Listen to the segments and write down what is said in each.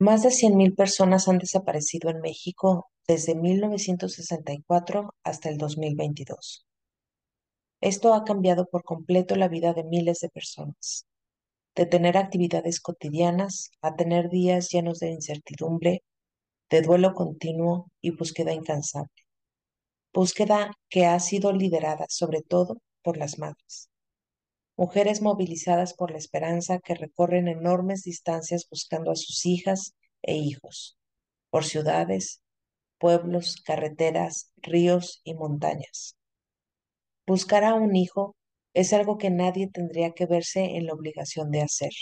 Más de 100.000 personas han desaparecido en México desde 1964 hasta el 2022. Esto ha cambiado por completo la vida de miles de personas, de tener actividades cotidianas a tener días llenos de incertidumbre, de duelo continuo y búsqueda incansable. Búsqueda que ha sido liderada sobre todo por las madres. Mujeres movilizadas por la esperanza que recorren enormes distancias buscando a sus hijas e hijos, por ciudades, pueblos, carreteras, ríos y montañas. Buscar a un hijo es algo que nadie tendría que verse en la obligación de hacer.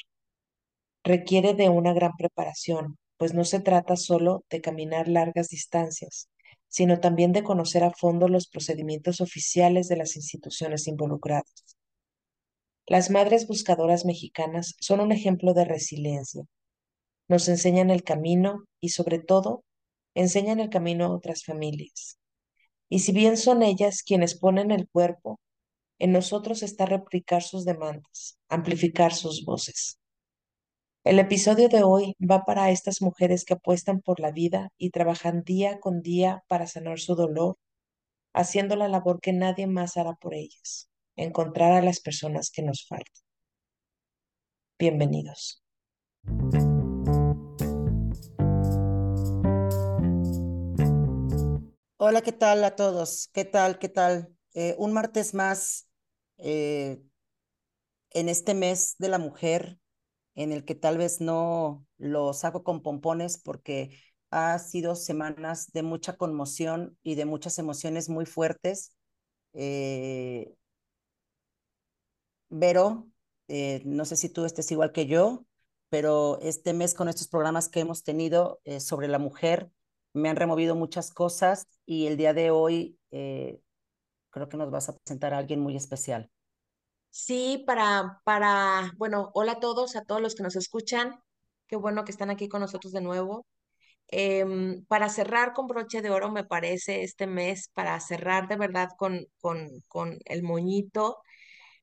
Requiere de una gran preparación, pues no se trata solo de caminar largas distancias, sino también de conocer a fondo los procedimientos oficiales de las instituciones involucradas. Las madres buscadoras mexicanas son un ejemplo de resiliencia. Nos enseñan el camino y sobre todo enseñan el camino a otras familias. Y si bien son ellas quienes ponen el cuerpo, en nosotros está replicar sus demandas, amplificar sus voces. El episodio de hoy va para estas mujeres que apuestan por la vida y trabajan día con día para sanar su dolor, haciendo la labor que nadie más hará por ellas encontrar a las personas que nos faltan. Bienvenidos. Hola, ¿qué tal a todos? ¿Qué tal? ¿Qué tal? Eh, un martes más eh, en este mes de la mujer, en el que tal vez no lo saco con pompones porque ha sido semanas de mucha conmoción y de muchas emociones muy fuertes. Eh, Vero, eh, no sé si tú estés igual que yo, pero este mes con estos programas que hemos tenido eh, sobre la mujer me han removido muchas cosas y el día de hoy eh, creo que nos vas a presentar a alguien muy especial. Sí, para, para, bueno, hola a todos, a todos los que nos escuchan. Qué bueno que están aquí con nosotros de nuevo. Em, para cerrar con broche de oro, me parece, este mes, para cerrar de verdad con, con, con el moñito,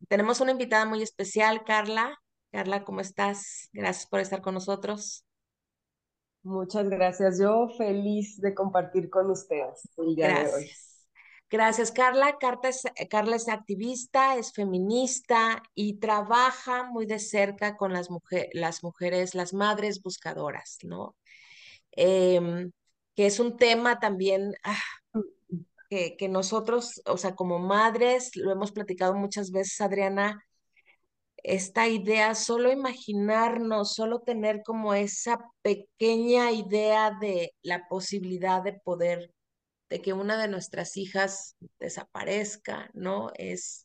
tenemos una invitada muy especial, Carla. Carla, ¿cómo estás? Gracias por estar con nosotros. Muchas gracias. Yo feliz de compartir con ustedes el día gracias. de hoy. Gracias, Carla. Carla es, Carla es activista, es feminista y trabaja muy de cerca con las, mujer, las mujeres, las madres buscadoras, ¿no? Em, que es un tema también ah, que, que nosotros, o sea, como madres, lo hemos platicado muchas veces, Adriana, esta idea, solo imaginarnos, solo tener como esa pequeña idea de la posibilidad de poder, de que una de nuestras hijas desaparezca, ¿no? Es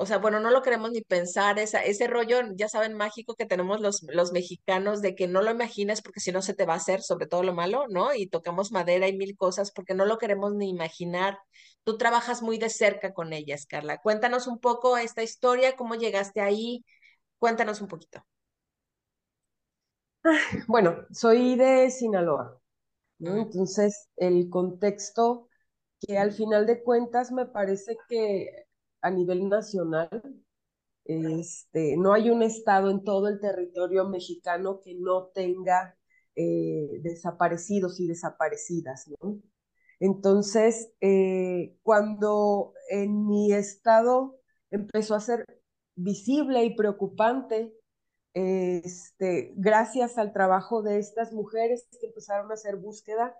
o sea, bueno, no lo queremos ni pensar, esa, ese rollo, ya saben, mágico que tenemos los, los mexicanos de que no lo imagines porque si no se te va a hacer, sobre todo lo malo, ¿no? Y tocamos madera y mil cosas porque no lo queremos ni imaginar. Tú trabajas muy de cerca con ellas, Carla. Cuéntanos un poco esta historia, cómo llegaste ahí, cuéntanos un poquito. Bueno, soy de Sinaloa, ¿no? Entonces, el contexto que al final de cuentas me parece que a nivel nacional, este, no hay un estado en todo el territorio mexicano que no tenga eh, desaparecidos y desaparecidas, ¿no? Entonces, eh, cuando en mi estado empezó a ser visible y preocupante, este, gracias al trabajo de estas mujeres que empezaron a hacer búsqueda,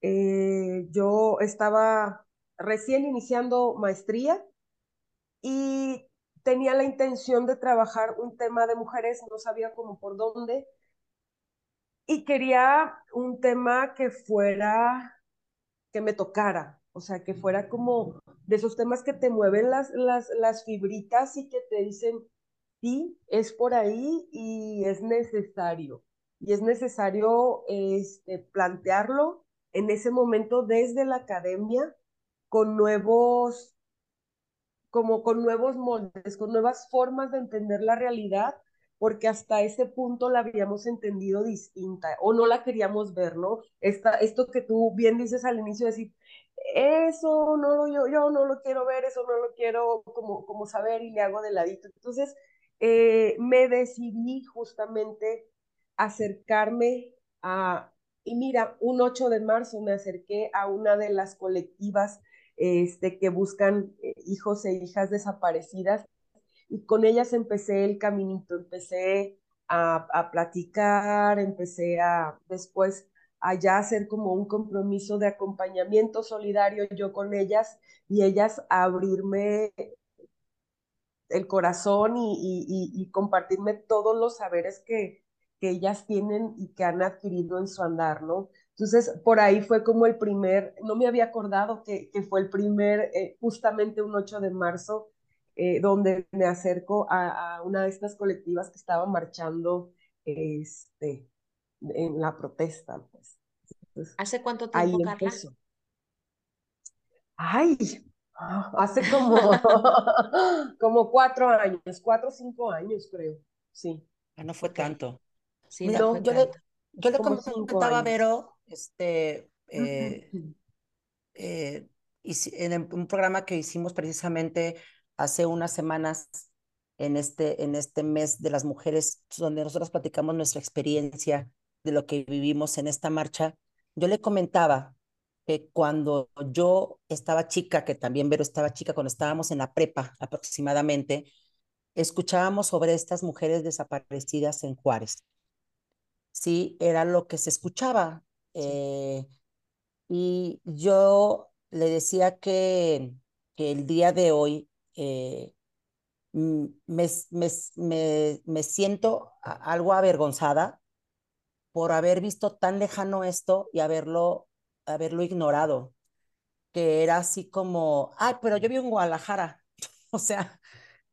eh, yo estaba recién iniciando maestría y tenía la intención de trabajar un tema de mujeres, no sabía cómo por dónde, y quería un tema que fuera, que me tocara, o sea, que fuera como de esos temas que te mueven las, las, las fibritas y que te dicen, sí, es por ahí y es necesario. Y es necesario este, plantearlo en ese momento desde la academia con nuevos como con nuevos moldes, con nuevas formas de entender la realidad, porque hasta ese punto la habíamos entendido distinta o no la queríamos ver, ¿no? Esta, esto que tú bien dices al inicio, decir, eso no lo, yo, yo no lo quiero ver, eso no lo quiero como, como saber y le hago de ladito. Entonces, eh, me decidí justamente acercarme a, y mira, un 8 de marzo me acerqué a una de las colectivas este, que buscan eh, hijos e hijas desaparecidas y con ellas empecé el caminito, empecé a, a platicar, empecé a después allá hacer como un compromiso de acompañamiento solidario yo con ellas y ellas abrirme el corazón y, y, y, compartirme todos los saberes que, que ellas tienen y que han adquirido en su andar, ¿no? Entonces, por ahí fue como el primer, no me había acordado que, que fue el primer, eh, justamente un 8 de marzo, eh, donde me acerco a, a, una de estas colectivas que estaban marchando este, en la protesta. Pues. Entonces, ¿Hace cuánto tiempo, ahí Carla? empezó. Ay, hace como, como cuatro años, cuatro o cinco años creo, sí. Ah, no fue tanto. Sí, no fue yo, tanto. le, yo le comentaba a Vero, este, eh, eh, hici- en un programa que hicimos precisamente hace unas semanas en este, en este mes de las mujeres, donde nosotros platicamos nuestra experiencia de lo que vivimos en esta marcha. Yo le comentaba que cuando yo estaba chica, que también Vero estaba chica, cuando estábamos en la prepa aproximadamente, escuchábamos sobre estas mujeres desaparecidas en Juárez. Sí, era lo que se escuchaba. Eh, y yo le decía que, que el día de hoy eh, me, me, me, me siento algo avergonzada por haber visto tan lejano esto y haberlo, haberlo ignorado, que era así como, ay, pero yo vivo en Guadalajara, o sea,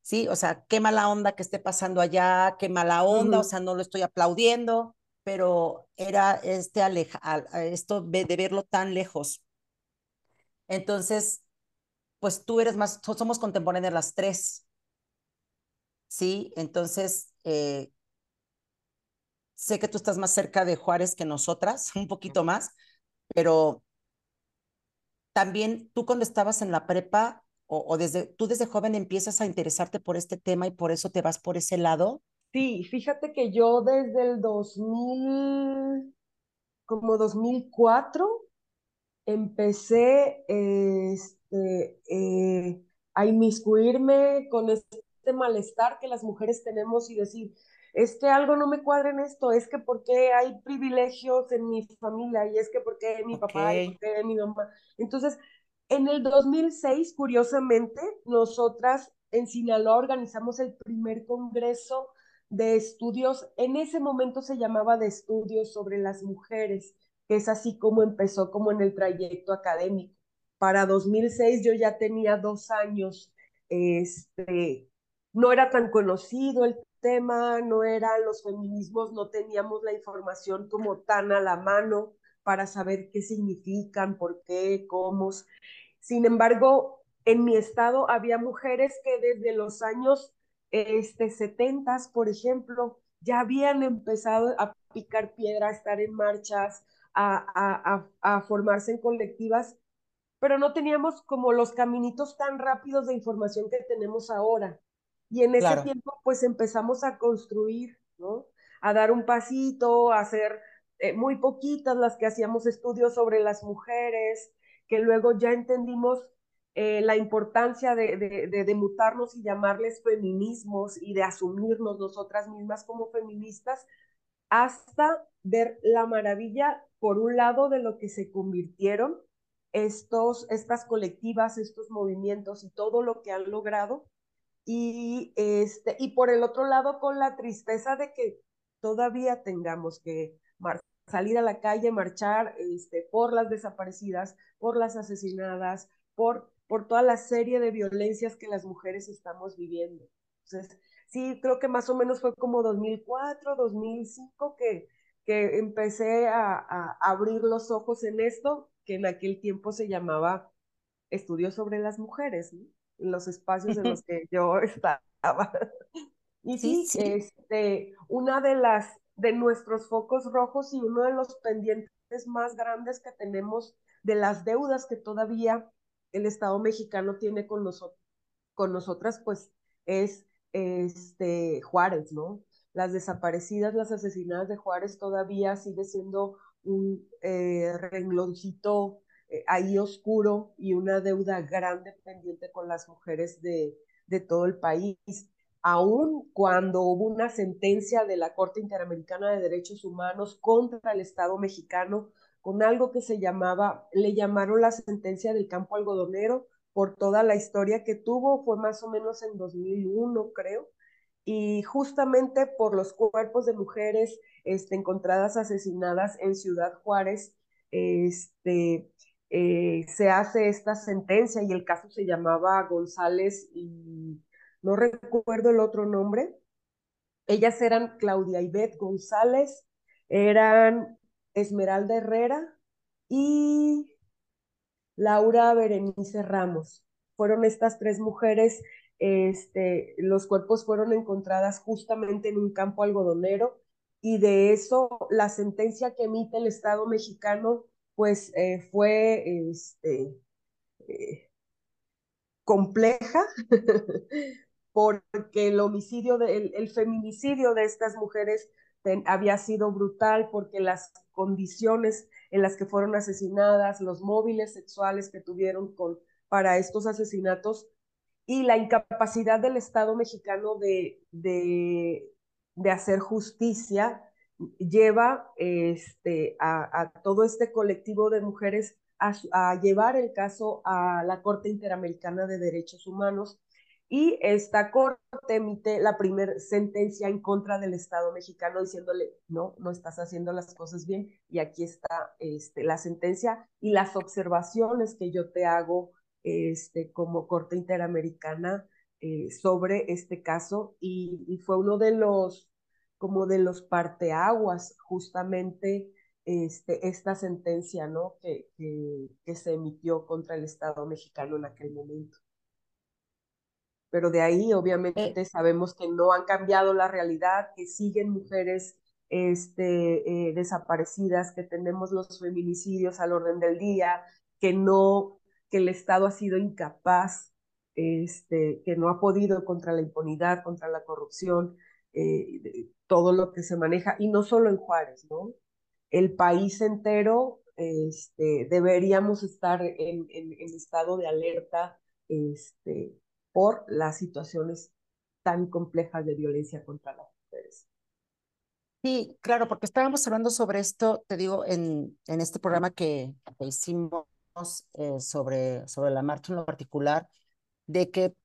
sí, o sea, qué mala onda que esté pasando allá, qué mala onda, o Ujú. sea, no lo estoy aplaudiendo, pero era este aleja, esto de, verlo tan lejos. Entonces, pues tú eres más, so- somos contemporáneas las tres, ¿sí? Entonces, eh, sé que tú estás más cerca de Juárez que nosotras, un poquito más, pero también tú cuando estabas en la prepa o, o desde, tú desde joven empiezas a interesarte por este tema y por eso te vas por ese lado. Sí, fíjate que yo desde el 2000, como 2004, empecé este, eh, a inmiscuirme con este malestar que las mujeres tenemos y decir, es que algo no me cuadra en esto, es que porque hay privilegios en mi familia y es que porque mi papá y porque mi mamá. Entonces, en el 2006, curiosamente, nosotras en Sinaloa organizamos el primer congreso de estudios, en ese momento se llamaba de estudios sobre las mujeres que es así como empezó como en el trayecto académico. Para 2006 yo ya tenía dos años, este, no era tan conocido el tema, no eran los feminismos, no teníamos la información como tan a la mano para saber qué significan, por qué, cómo. Sin embargo, en mi estado había mujeres que desde los años este, 70, por ejemplo, ya habían empezado a picar piedra, a estar en marchas, a, a, a, formarse en colectivas, pero no teníamos como los caminitos tan rápidos de información que tenemos ahora. Y en ese claro. tiempo, pues empezamos a construir, ¿no? A dar un pasito, a hacer eh, muy poquitas las que hacíamos estudios sobre las mujeres, que luego ya entendimos eh, la importancia de, de, de, de, mutarnos y llamarles feminismos y de asumirnos nosotras mismas como feministas, hasta ver la maravilla, por un lado, de lo que se convirtieron estos, estas colectivas, estos movimientos y todo lo que han logrado. Y, este, y por el otro lado, con la tristeza de que todavía tengamos que salir a la calle, marchar este, por las desaparecidas, por las asesinadas, por, por toda la serie de violencias que las mujeres estamos viviendo. Entonces, sí, creo que más o menos fue como 2004, 2005 que, que empecé a, a, abrir los ojos en esto, que en aquel tiempo se llamaba Estudios sobre las Mujeres, ¿no? en los espacios en los que yo estaba. Y sí, sí, este, una de las de nuestros focos rojos y uno de los pendientes más grandes que tenemos de las deudas que todavía el Estado mexicano tiene con, con nosotras, pues es este, Juárez, ¿no? Las desaparecidas, las asesinadas de Juárez todavía sigue siendo un eh, rengloncito eh, ahí oscuro y una deuda grande pendiente con las mujeres de, de todo el país. Aún cuando hubo una sentencia de la Corte Interamericana de Derechos Humanos contra el Estado mexicano con algo que se llamaba, le llamaron la sentencia del campo algodonero por toda la historia que tuvo, fue más o menos en 2001, creo, y justamente por los cuerpos de mujeres este, encontradas asesinadas en Ciudad Juárez, este, eh, se hace esta sentencia y el caso se llamaba González y no recuerdo el otro nombre. Ellas eran Claudia Ivette González, eran Esmeralda Herrera y Laura Berenice Ramos. Fueron estas tres mujeres, este, los cuerpos fueron encontradas justamente en un campo algodonero y de eso la sentencia que emite el Estado mexicano pues eh, fue este, eh, compleja porque el homicidio, de, el, feminicidio de estas mujeres había sido brutal porque las condiciones en las que fueron asesinadas, los móviles sexuales que tuvieron con, para estos asesinatos y la incapacidad del Estado mexicano de, de, de hacer justicia lleva este, a, todo este colectivo de mujeres a, llevar el caso a la Corte Interamericana de Derechos Humanos y esta corte emite la primera sentencia en contra del Estado mexicano diciéndole, no, no estás haciendo las cosas bien y aquí está este, la sentencia y las observaciones que yo te hago este, como Corte Interamericana eh, sobre este caso y, fue uno de los, como de los parteaguas justamente este, esta sentencia, ¿no? Que, que se emitió contra el Estado mexicano en aquel momento pero de ahí obviamente eh, sabemos que no han cambiado la realidad, que siguen mujeres este, eh, desaparecidas, que tenemos los feminicidios al orden del día, que no, que el Estado ha sido incapaz, este, que no ha podido contra la impunidad, contra la corrupción, eh, todo lo que se maneja, y no solo en Juárez, ¿no? El país entero este, deberíamos estar en, en, en estado de alerta este, por las situaciones tan complejas de violencia contra las mujeres. Sí, claro, porque estábamos hablando sobre esto, te digo, en, en este programa que, hicimos eh, sobre, sobre la marcha en lo particular, de que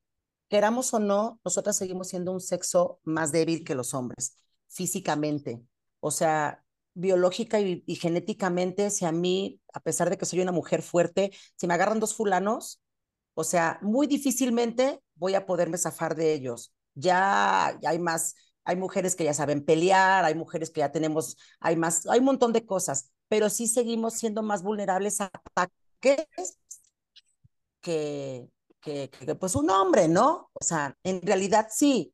queramos o no, nosotras seguimos siendo un sexo más débil que los hombres, físicamente. O sea, biológica y, y, genéticamente, si a mí, a pesar de que soy una mujer fuerte, si me agarran dos fulanos, o sea, muy difícilmente voy a poderme zafar de ellos. Ya, ya hay más, hay mujeres que ya saben pelear, hay mujeres que ya tenemos, hay más, hay un montón de cosas, pero sí seguimos siendo más vulnerables a ataques que, que, que pues un hombre, ¿no? O sea, en realidad sí,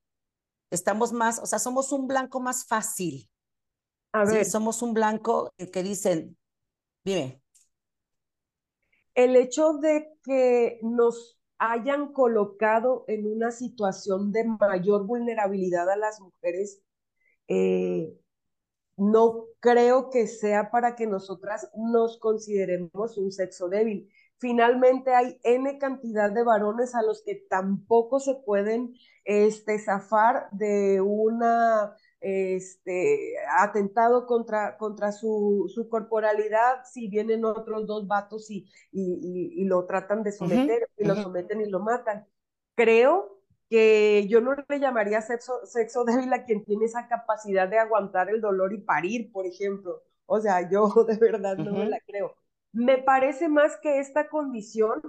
estamos más, o sea, somos un blanco más fácil. A ver. Sí, somos un blanco que dicen, dime el hecho de que nos hayan colocado en una situación de mayor vulnerabilidad a las mujeres, eh, no creo que sea para que nosotras nos consideremos un sexo débil. Finalmente hay N cantidad de varones a los que tampoco se pueden este, zafar de una este, atentado contra, contra su, su, corporalidad si vienen otros dos vatos y, y, y, lo tratan de someter, uh -huh, y lo uh -huh. someten y lo matan. Creo que yo no le llamaría sexo, sexo débil a quien tiene esa capacidad de aguantar el dolor y parir, por ejemplo. O sea, yo de verdad no uh -huh. me la creo. Me parece más que esta condición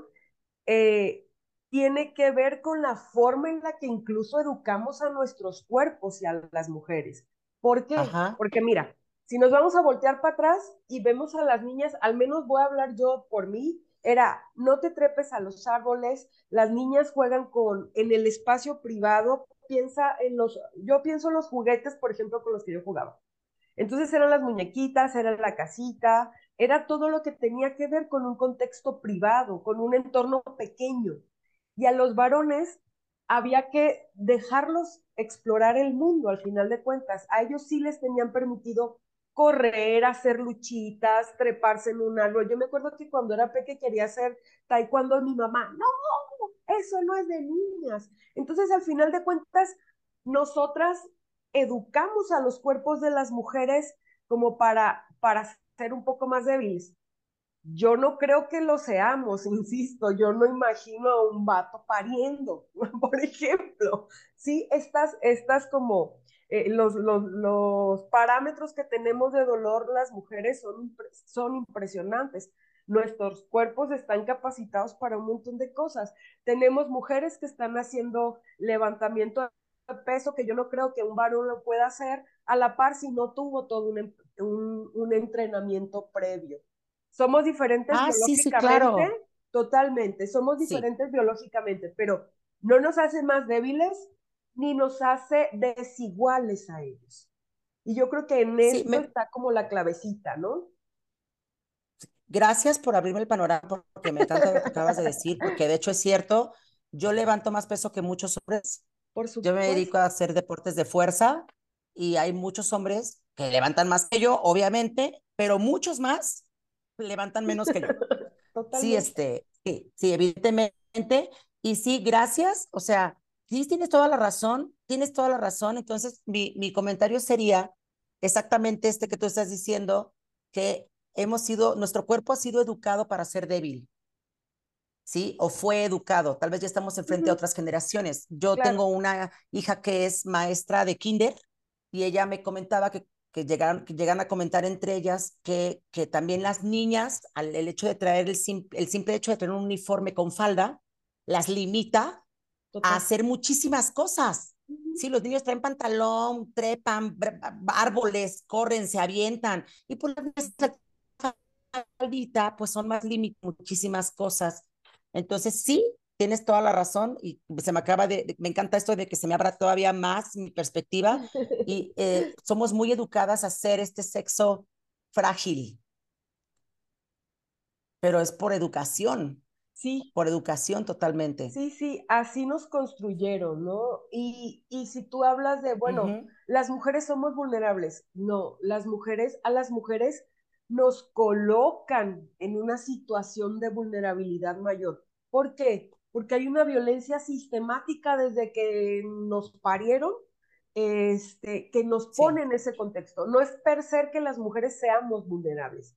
eh, tiene que ver con la forma en la que incluso educamos a nuestros cuerpos y a las mujeres. ¿Por qué? Ajá. Porque mira, si nos vamos a voltear para atrás y vemos a las niñas, al menos voy a hablar yo por mí, era no te trepes a los árboles, las niñas juegan con en el espacio privado, piensa en los yo pienso en los juguetes, por ejemplo, con los que yo jugaba. Entonces eran las muñequitas, era la casita, era todo lo que tenía que ver con un contexto privado, con un entorno pequeño. Y a los varones había que dejarlos explorar el mundo, al final de cuentas. A ellos sí les tenían permitido correr, hacer luchitas, treparse en un árbol. Yo me acuerdo que cuando era peque quería hacer taekwondo mi mamá, no, eso no es de niñas. Entonces, al final de cuentas, nosotras educamos a los cuerpos de las mujeres como para, para ser un poco más débiles. Yo no creo que lo seamos, insisto, yo no imagino a un vato pariendo, por ejemplo. Sí, estas, estas como eh, los, los, los, parámetros que tenemos de dolor las mujeres son, son impresionantes. Nuestros cuerpos están capacitados para un montón de cosas. Tenemos mujeres que están haciendo levantamiento de peso que yo no creo que un varón lo pueda hacer a la par si no tuvo todo un, un, un entrenamiento previo. Somos diferentes ah, biológicamente, sí, sí, claro. totalmente, somos diferentes sí. biológicamente, pero no nos hace más débiles ni nos hace desiguales a ellos. Y yo creo que en esto me... está como la clavecita, ¿no? Gracias por abrirme el panorama, porque me que acabas de decir, porque de hecho es cierto, yo levanto más peso que muchos hombres. Por supuesto. Yo me dedico a hacer deportes de fuerza y hay muchos hombres que levantan más que yo, obviamente, pero muchos más levantan menos que yo. Totalmente. Sí, este, sí, sí, evidentemente. Y sí, gracias. O sea, sí, tienes toda la razón, tienes toda la razón. Entonces, mi, mi comentario sería exactamente este que tú estás diciendo, que hemos sido, nuestro cuerpo ha sido educado para ser débil. ¿Sí? O fue educado. Tal vez ya estamos enfrente uh -huh. a otras generaciones. Yo claro. tengo una hija que es maestra de kinder y ella me comentaba que que llegan, que llegan a comentar entre ellas que, que también las niñas, al, el hecho de traer el, sim, el simple hecho de tener un uniforme con falda, las limita Total. a hacer muchísimas cosas. Uh -huh. Sí, los niños traen pantalón, trepan, árboles, corren, se avientan. Y por la faldita, pues son más límites, muchísimas cosas. Entonces, sí, tienes toda la razón y se me acaba de, me encanta esto de que se me abra todavía más mi perspectiva y eh, somos muy educadas a hacer este sexo frágil, pero es por educación. Sí. Por educación totalmente. Sí, sí, así nos construyeron, ¿no? Y, y si tú hablas de, bueno, uh -huh. las mujeres somos vulnerables, no, las mujeres, a las mujeres nos colocan en una situación de vulnerabilidad mayor. ¿Por qué? Porque hay una violencia sistemática desde que nos parieron, este, que nos pone sí. en ese contexto. No es per ser que las mujeres seamos vulnerables,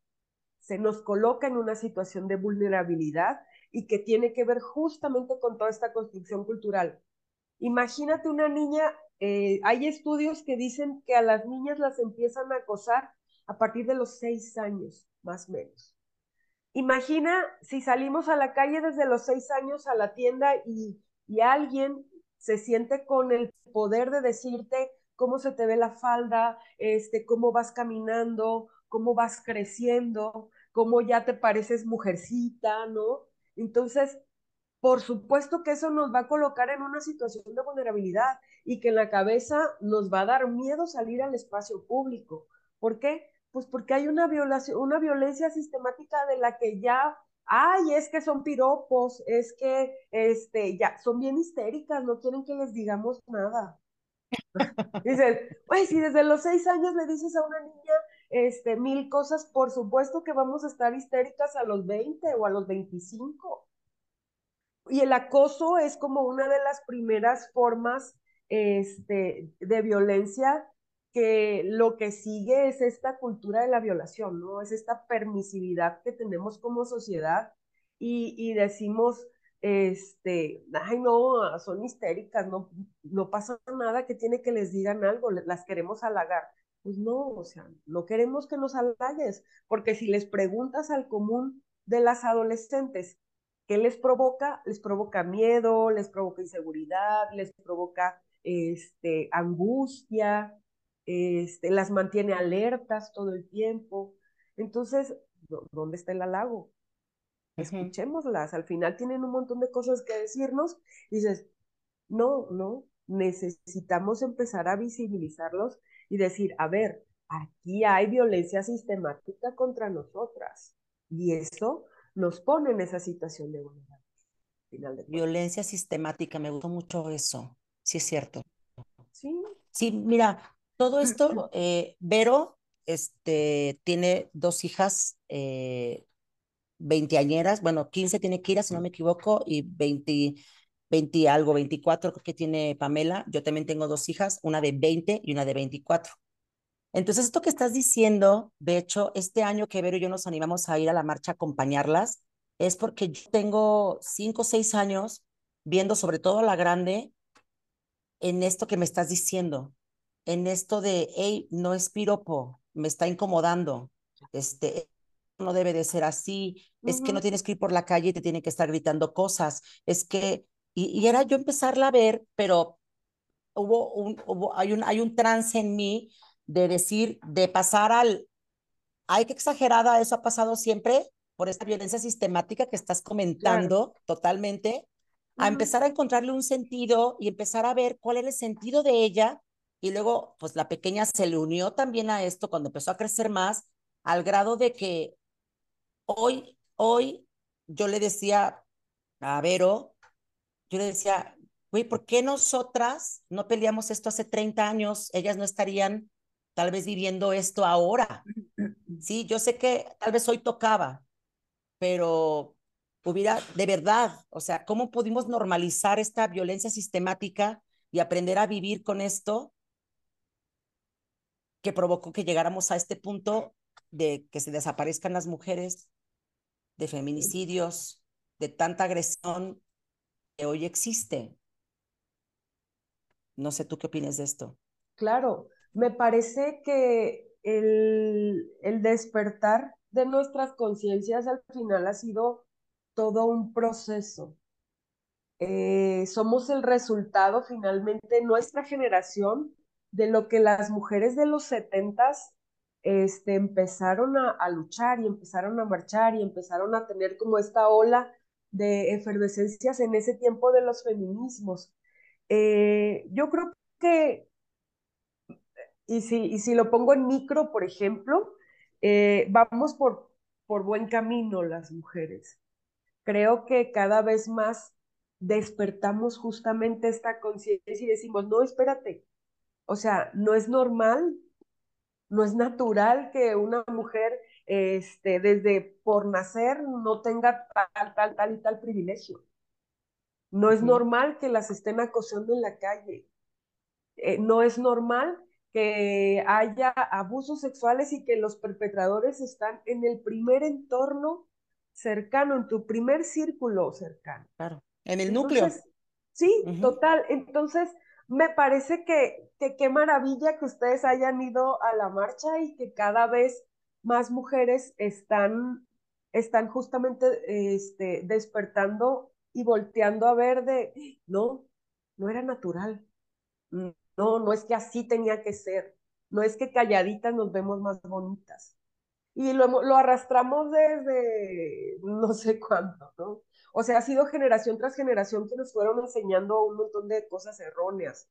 se nos coloca en una situación de vulnerabilidad y que tiene que ver justamente con toda esta construcción cultural. Imagínate una niña, eh, hay estudios que dicen que a las niñas las empiezan a acosar a partir de los seis años, más o menos. Imagina si salimos a la calle desde los seis años a la tienda y, y, alguien se siente con el poder de decirte cómo se te ve la falda, este, cómo vas caminando, cómo vas creciendo, cómo ya te pareces mujercita, ¿no? Entonces, por supuesto que eso nos va a colocar en una situación de vulnerabilidad y que en la cabeza nos va a dar miedo salir al espacio público. ¿Por qué? Pues porque hay una violación, una violencia sistemática de la que ya, ay, es que son piropos, es que este, ya son bien histéricas, no quieren que les digamos nada. Dices, pues si desde los seis años le dices a una niña este, mil cosas, por supuesto que vamos a estar histéricas a los 20 o a los 25. Y el acoso es como una de las primeras formas este, de violencia que lo que sigue es esta cultura de la violación, ¿no? Es esta permisividad que tenemos como sociedad y, y decimos, este, ay, no, son histéricas, no, no pasa nada que tiene que les digan algo, las queremos halagar. Pues no, o sea, no queremos que nos halagues, porque si les preguntas al común de las adolescentes, ¿qué les provoca? Les provoca miedo, les provoca inseguridad, les provoca este, angustia, este, las mantiene alertas todo el tiempo. Entonces, ¿dónde está el halago? Escuchémoslas, al final tienen un montón de cosas que decirnos. Y dices, no, no, necesitamos empezar a visibilizarlos y decir, a ver, aquí hay violencia sistemática contra nosotras y eso nos pone en esa situación de vulnerabilidad. Violencia sistemática, me gustó mucho eso, sí es cierto. Sí. Sí, mira, todo esto, eh, Vero este, tiene dos hijas eh, veinteañeras, bueno, 15 tiene Kira, si no me equivoco, y 20, 20 algo, 24 creo que tiene Pamela. Yo también tengo dos hijas, una de 20 y una de 24. Entonces, esto que estás diciendo, de hecho, este año que Vero y yo nos animamos a ir a la marcha a acompañarlas, es porque yo tengo cinco o seis años viendo sobre todo a la grande en esto que me estás diciendo, en esto de, hey, no es piropo, me está incomodando, este, no debe de ser así, es que no tienes que ir por la calle y te tiene que estar gritando cosas, es que, y, era yo empezarla a ver, pero hubo un, hubo, hay un, hay un trance en mí de decir, de pasar al, ay, qué exagerada, eso ha pasado siempre, por esta violencia sistemática que estás comentando totalmente, a empezar a encontrarle un sentido y empezar a ver cuál era el sentido de ella. Y luego, pues la pequeña se le unió también a esto cuando empezó a crecer más, al grado de que hoy, hoy yo le decía a Vero, yo le decía, güey, ¿por qué nosotras no peleamos esto hace 30 años? Ellas no estarían tal vez viviendo esto ahora. Sí, yo sé que tal vez hoy tocaba, pero hubiera, de verdad, o sea, ¿cómo pudimos normalizar esta violencia sistemática y aprender a vivir con esto que provocó que llegáramos a este punto de que se desaparezcan las mujeres, de feminicidios, de tanta agresión que hoy existe? No sé tú qué opinas de esto. Claro, me parece que el, el despertar de nuestras conciencias al final ha sido todo un proceso. Eh, somos el resultado finalmente, nuestra generación, de lo que las mujeres de los setentas este, empezaron a, luchar y empezaron a marchar y empezaron a tener como esta ola de efervescencias en ese tiempo de los feminismos. Eh, yo creo que, y si, y si lo pongo en micro, por ejemplo, eh, vamos por, por buen camino las mujeres. Creo que cada vez más despertamos justamente esta conciencia y decimos, no, espérate, o sea, no es normal, no es natural que una mujer este, desde por nacer no tenga tal, tal, tal y tal privilegio. No es normal que las estén acosando en la calle. Eh, no es normal que haya abusos sexuales y que los perpetradores están en el primer entorno cercano, en tu primer círculo cercano. Claro, en el núcleo. Sí, total. Entonces, me parece que, qué maravilla que ustedes hayan ido a la marcha y que cada vez más mujeres están, están justamente este, despertando y volteando a ver de, no, no era natural, no, no es que así tenía que ser. No es que calladitas nos vemos más bonitas. Y lo, lo arrastramos desde no sé cuándo, ¿no? O sea, ha sido generación tras generación que nos fueron enseñando un montón de cosas erróneas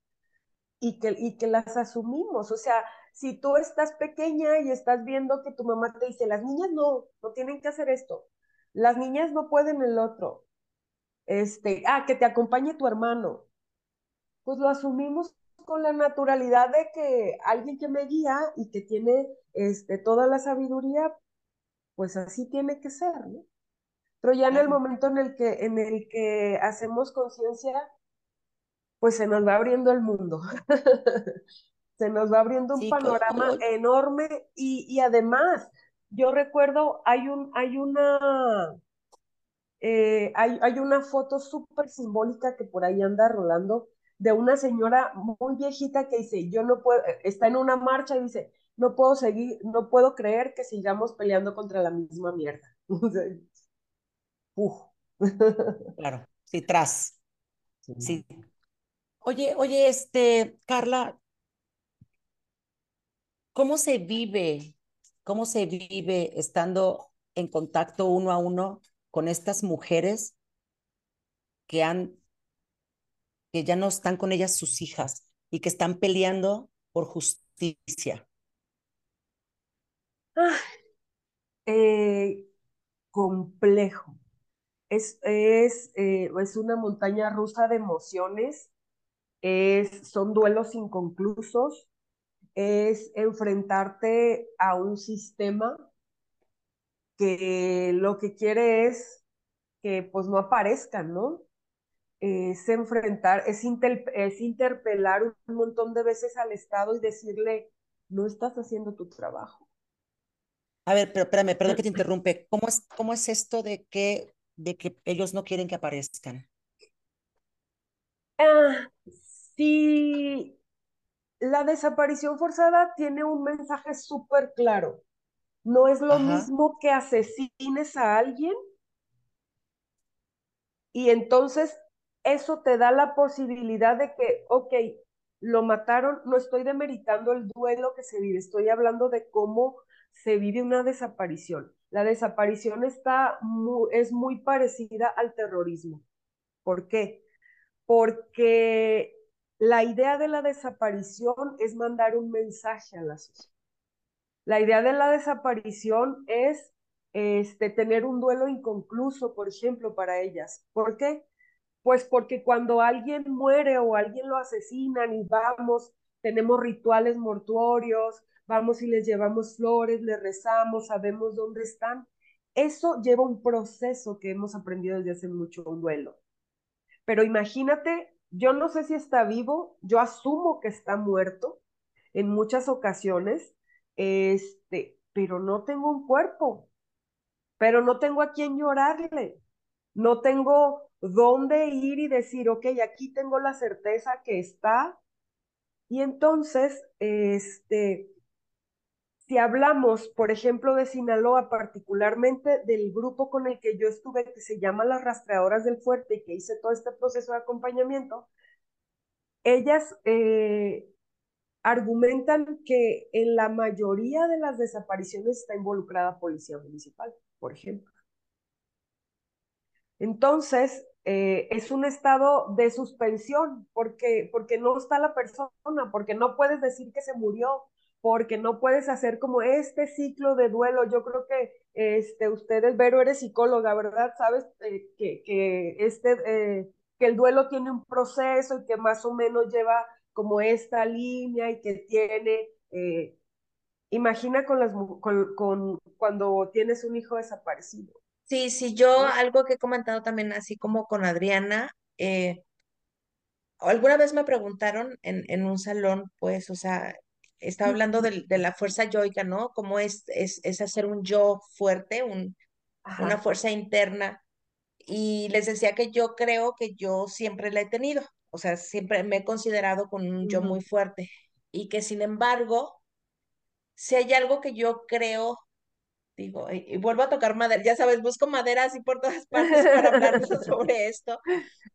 y que, y que las asumimos. O sea, si tú estás pequeña y estás viendo que tu mamá te dice, las niñas no, no tienen que hacer esto, las niñas no pueden el otro, este, ah, que te acompañe tu hermano, pues lo asumimos con la naturalidad de que alguien que me guía y que tiene este, toda la sabiduría, pues así tiene que ser, ¿no? Pero ya en el momento en el que, en el que hacemos conciencia, pues se nos va abriendo el mundo. se nos va abriendo un panorama enorme y, y, además, yo recuerdo, hay, un, hay una... Eh, hay, hay una foto súper simbólica que por ahí anda rolando, de una señora muy viejita que dice, yo no puedo, está en una marcha y dice, no puedo seguir, no puedo creer que sigamos peleando contra la misma mierda. claro, sí, tras. Sí. Oye, oye, este, Carla, ¿cómo se vive, cómo se vive estando en contacto uno a uno con estas mujeres que han que ya no están con ellas sus hijas y que están peleando por justicia. Ah, eh, complejo. Es, es, eh, es una montaña rusa de emociones, es, son duelos inconclusos, es enfrentarte a un sistema que lo que quiere es que pues no aparezcan, ¿no? Es enfrentar, es, inter, es interpelar un montón de veces al Estado y decirle, no estás haciendo tu trabajo. A ver, pero espérame, perdón que te interrumpe. ¿Cómo es, cómo es esto de que, de que ellos no quieren que aparezcan? Ah, sí, la desaparición forzada tiene un mensaje súper claro. No es lo Ajá. mismo que asesines a alguien y entonces eso te da la posibilidad de que, ok, lo mataron, no estoy demeritando el duelo que se vive, estoy hablando de cómo se vive una desaparición. La desaparición está es muy parecida al terrorismo. ¿Por qué? Porque la idea de la desaparición es mandar un mensaje a la sociedad. La idea de la desaparición es este, tener un duelo inconcluso, por ejemplo, para ellas. ¿Por qué? Pues porque cuando alguien muere o alguien lo asesinan y vamos, tenemos rituales mortuorios, vamos y les llevamos flores, les rezamos, sabemos dónde están. Eso lleva un proceso que hemos aprendido desde hace mucho, un duelo. Pero imagínate, yo no sé si está vivo, yo asumo que está muerto en muchas ocasiones, este, pero no tengo un cuerpo, pero no tengo a quién llorarle, no tengo dónde ir y decir, ok, aquí tengo la certeza que está. Y entonces, este, si hablamos, por ejemplo, de Sinaloa, particularmente del grupo con el que yo estuve, que se llama las rastreadoras del fuerte y que hice todo este proceso de acompañamiento, ellas eh, argumentan que en la mayoría de las desapariciones está involucrada policía municipal, por ejemplo. Entonces, eh, es un estado de suspensión porque, porque no está la persona, porque no puedes decir que se murió, porque no puedes hacer como este ciclo de duelo. Yo creo que este, ustedes, Vero, eres psicóloga, ¿verdad? Sabes eh, que, que, este, eh, que el duelo tiene un proceso y que más o menos lleva como esta línea y que tiene, eh, imagina con las, con, con, cuando tienes un hijo desaparecido. Sí, sí, yo algo que he comentado también así como con Adriana, alguna vez me preguntaron en, en un salón, pues, o sea, estaba hablando de, de la fuerza yoica, ¿no? Cómo es, es, es hacer un yo fuerte, un, una fuerza interna. Y les decía que yo creo que yo siempre la he tenido, o sea, siempre me he considerado con un yo muy fuerte. Y que sin embargo, si hay algo que yo creo digo, y, y, vuelvo a tocar madera, ya sabes, busco madera así por todas partes para hablar sobre esto.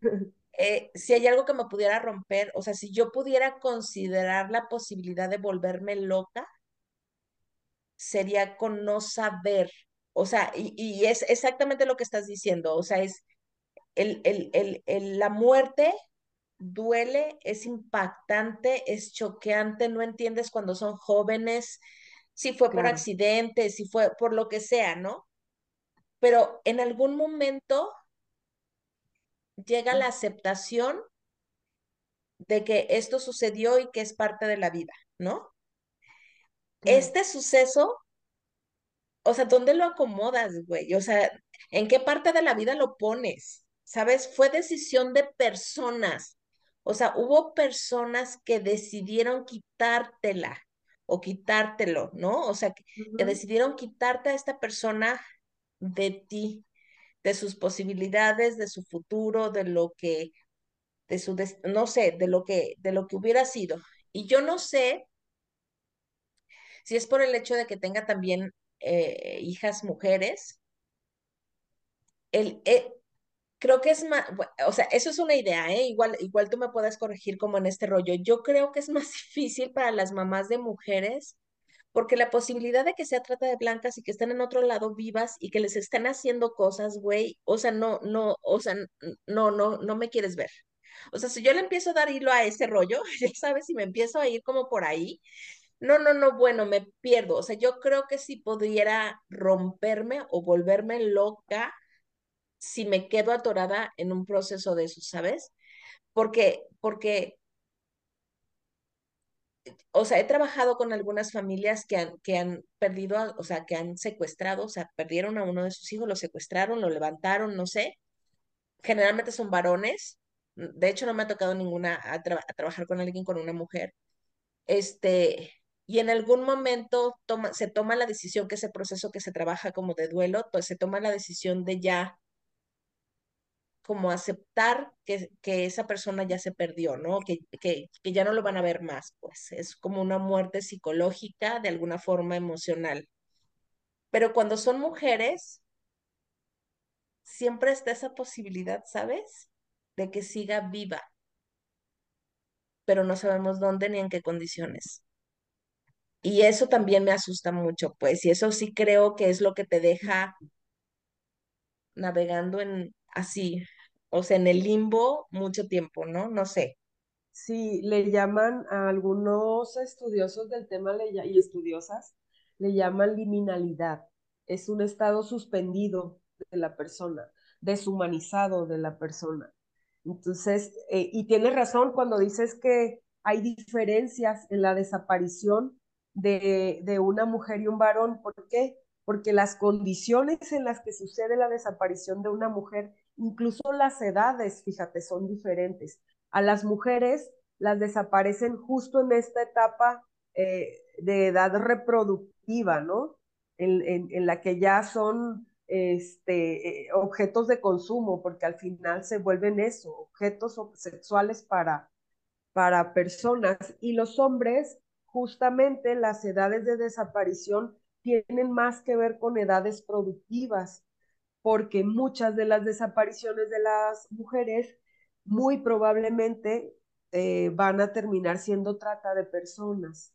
Eh, si hay algo que me pudiera romper, o sea, si yo pudiera considerar la posibilidad de volverme loca, sería con no saber, o sea, y, y es exactamente lo que estás diciendo, o sea, es el, el, el, el, la muerte duele, es impactante, es choqueante, no entiendes cuando son jóvenes, si fue por accidente, si fue por lo que sea, ¿no? Pero en algún momento llega la aceptación de que esto sucedió y que es parte de la vida, ¿no? Este suceso, o sea, ¿dónde lo acomodas, güey? O sea, ¿en qué parte de la vida lo pones? ¿Sabes? Fue decisión de personas. O sea, hubo personas que decidieron quitártela o quitártelo, ¿no? O sea, que, decidieron quitarte a esta persona de ti, de sus posibilidades, de su futuro, de lo que de su, no sé, de lo que, de lo que hubiera sido. Y yo no sé si es por el hecho de que tenga también eh, hijas mujeres, el, eh, creo que es más, o sea, eso es una idea, ¿eh? Igual, igual tú me puedes corregir como en este rollo. Yo creo que es más difícil para las mamás de mujeres porque la posibilidad de que sea trata de blancas y que estén en otro lado vivas y que les estén haciendo cosas, güey, o sea, no, no, o sea, no, no, no me quieres ver. O sea, si yo le empiezo a dar hilo a ese rollo, ya sabes, si me empiezo a ir como por ahí, No, no, no, bueno, me pierdo. O sea, yo creo que si pudiera romperme o volverme loca si me quedo atorada en un proceso de eso, ¿sabes? Porque, porque, o sea, he trabajado con algunas familias que han, que han perdido, o sea, que han secuestrado, o sea, perdieron a uno de sus hijos, lo secuestraron, lo levantaron, no sé. Generalmente son varones. De hecho, no me ha tocado ninguna a trabajar con alguien con una mujer. Este, y en algún momento toma, se toma la decisión que ese proceso que se trabaja como de duelo, pues se toma la decisión de ya como aceptar que, que esa persona ya se perdió, ¿no? Que, que, que ya no lo van a ver más, pues es como una muerte psicológica, de alguna forma emocional. Pero cuando son mujeres, siempre está esa posibilidad, ¿sabes? De que siga viva, pero no sabemos dónde ni en qué condiciones. Y eso también me asusta mucho, pues, y eso sí creo que es lo que te deja navegando en así, o sea, en el limbo mucho tiempo, ¿no? No sé. Sí, le llaman a algunos estudiosos del tema y estudiosas, le llaman liminalidad. Es un estado suspendido de la persona, deshumanizado de la persona. Entonces, eh, y tienes razón cuando dices que hay diferencias en la desaparición de, de una mujer y un varón. ¿Por qué? Porque las condiciones en las que sucede la desaparición de una mujer, incluso las edades, fíjate, son diferentes a las mujeres las desaparecen justo en esta etapa eh, de edad reproductiva, ¿no? En, la que ya son este, eh, objetos de consumo, porque al final se vuelven eso, objetos sexuales para personas. Y los hombres, justamente las edades de desaparición tienen más que ver con edades productivas, porque muchas de las desapariciones de las mujeres muy probablemente eh, van a terminar siendo trata de personas.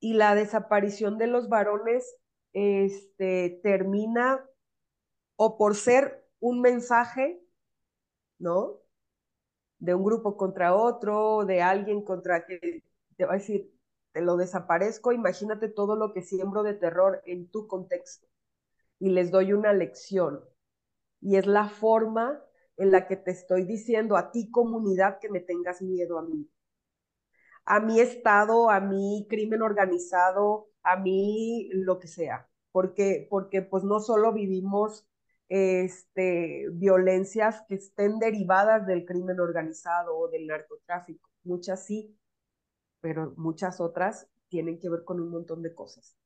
Y la desaparición de los varones este, termina o por ser un mensaje, ¿no? De un grupo contra otro, de alguien contra que te va a decir, te lo desaparezco, imagínate todo lo que siembro de terror en tu contexto y les doy una lección. Y es la forma en la que te estoy diciendo a ti comunidad que me tengas miedo a mí. A mi Estado, a mi crimen organizado, a mí lo que sea. Porque, porque pues no solo vivimos este, violencias que estén derivadas del crimen organizado o del narcotráfico. Muchas sí, pero muchas otras tienen que ver con un montón de cosas.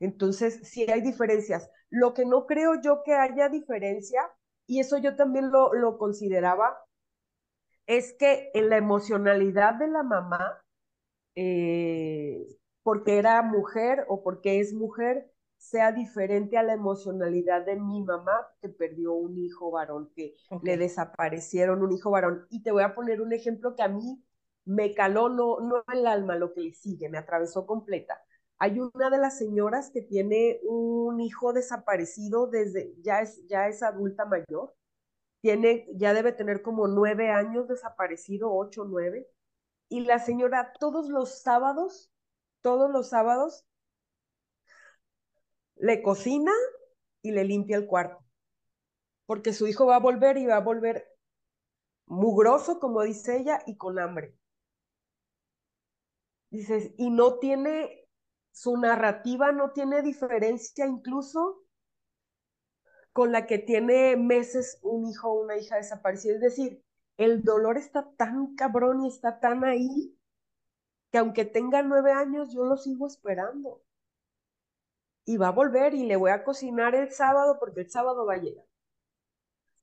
Entonces, sí hay diferencias. Lo que no creo yo que haya diferencia, y eso yo también lo, lo consideraba, es que en la emocionalidad de la mamá, eh, porque era mujer o porque es mujer, sea diferente a la emocionalidad de mi mamá que perdió un hijo varón, que okay. le desaparecieron un hijo varón. Y te voy a poner un ejemplo que a mí me caló, no, no el alma, lo que le sigue, me atravesó completa. Hay una de las señoras que tiene un hijo desaparecido desde, ya es, ya es adulta mayor, tiene, ya debe tener como nueve años desaparecido, ocho, nueve, y la señora todos los sábados, todos los sábados, le cocina y le limpia el cuarto, porque su hijo va a volver y va a volver mugroso, como dice ella, y con hambre. Dices, y no tiene, su narrativa no tiene diferencia incluso con la que tiene meses un hijo o una hija desaparecida. Es decir, el dolor está tan cabrón y está tan ahí que aunque tenga nueve años, yo lo sigo esperando. Y va a volver y le voy a cocinar el sábado porque el sábado va a llegar.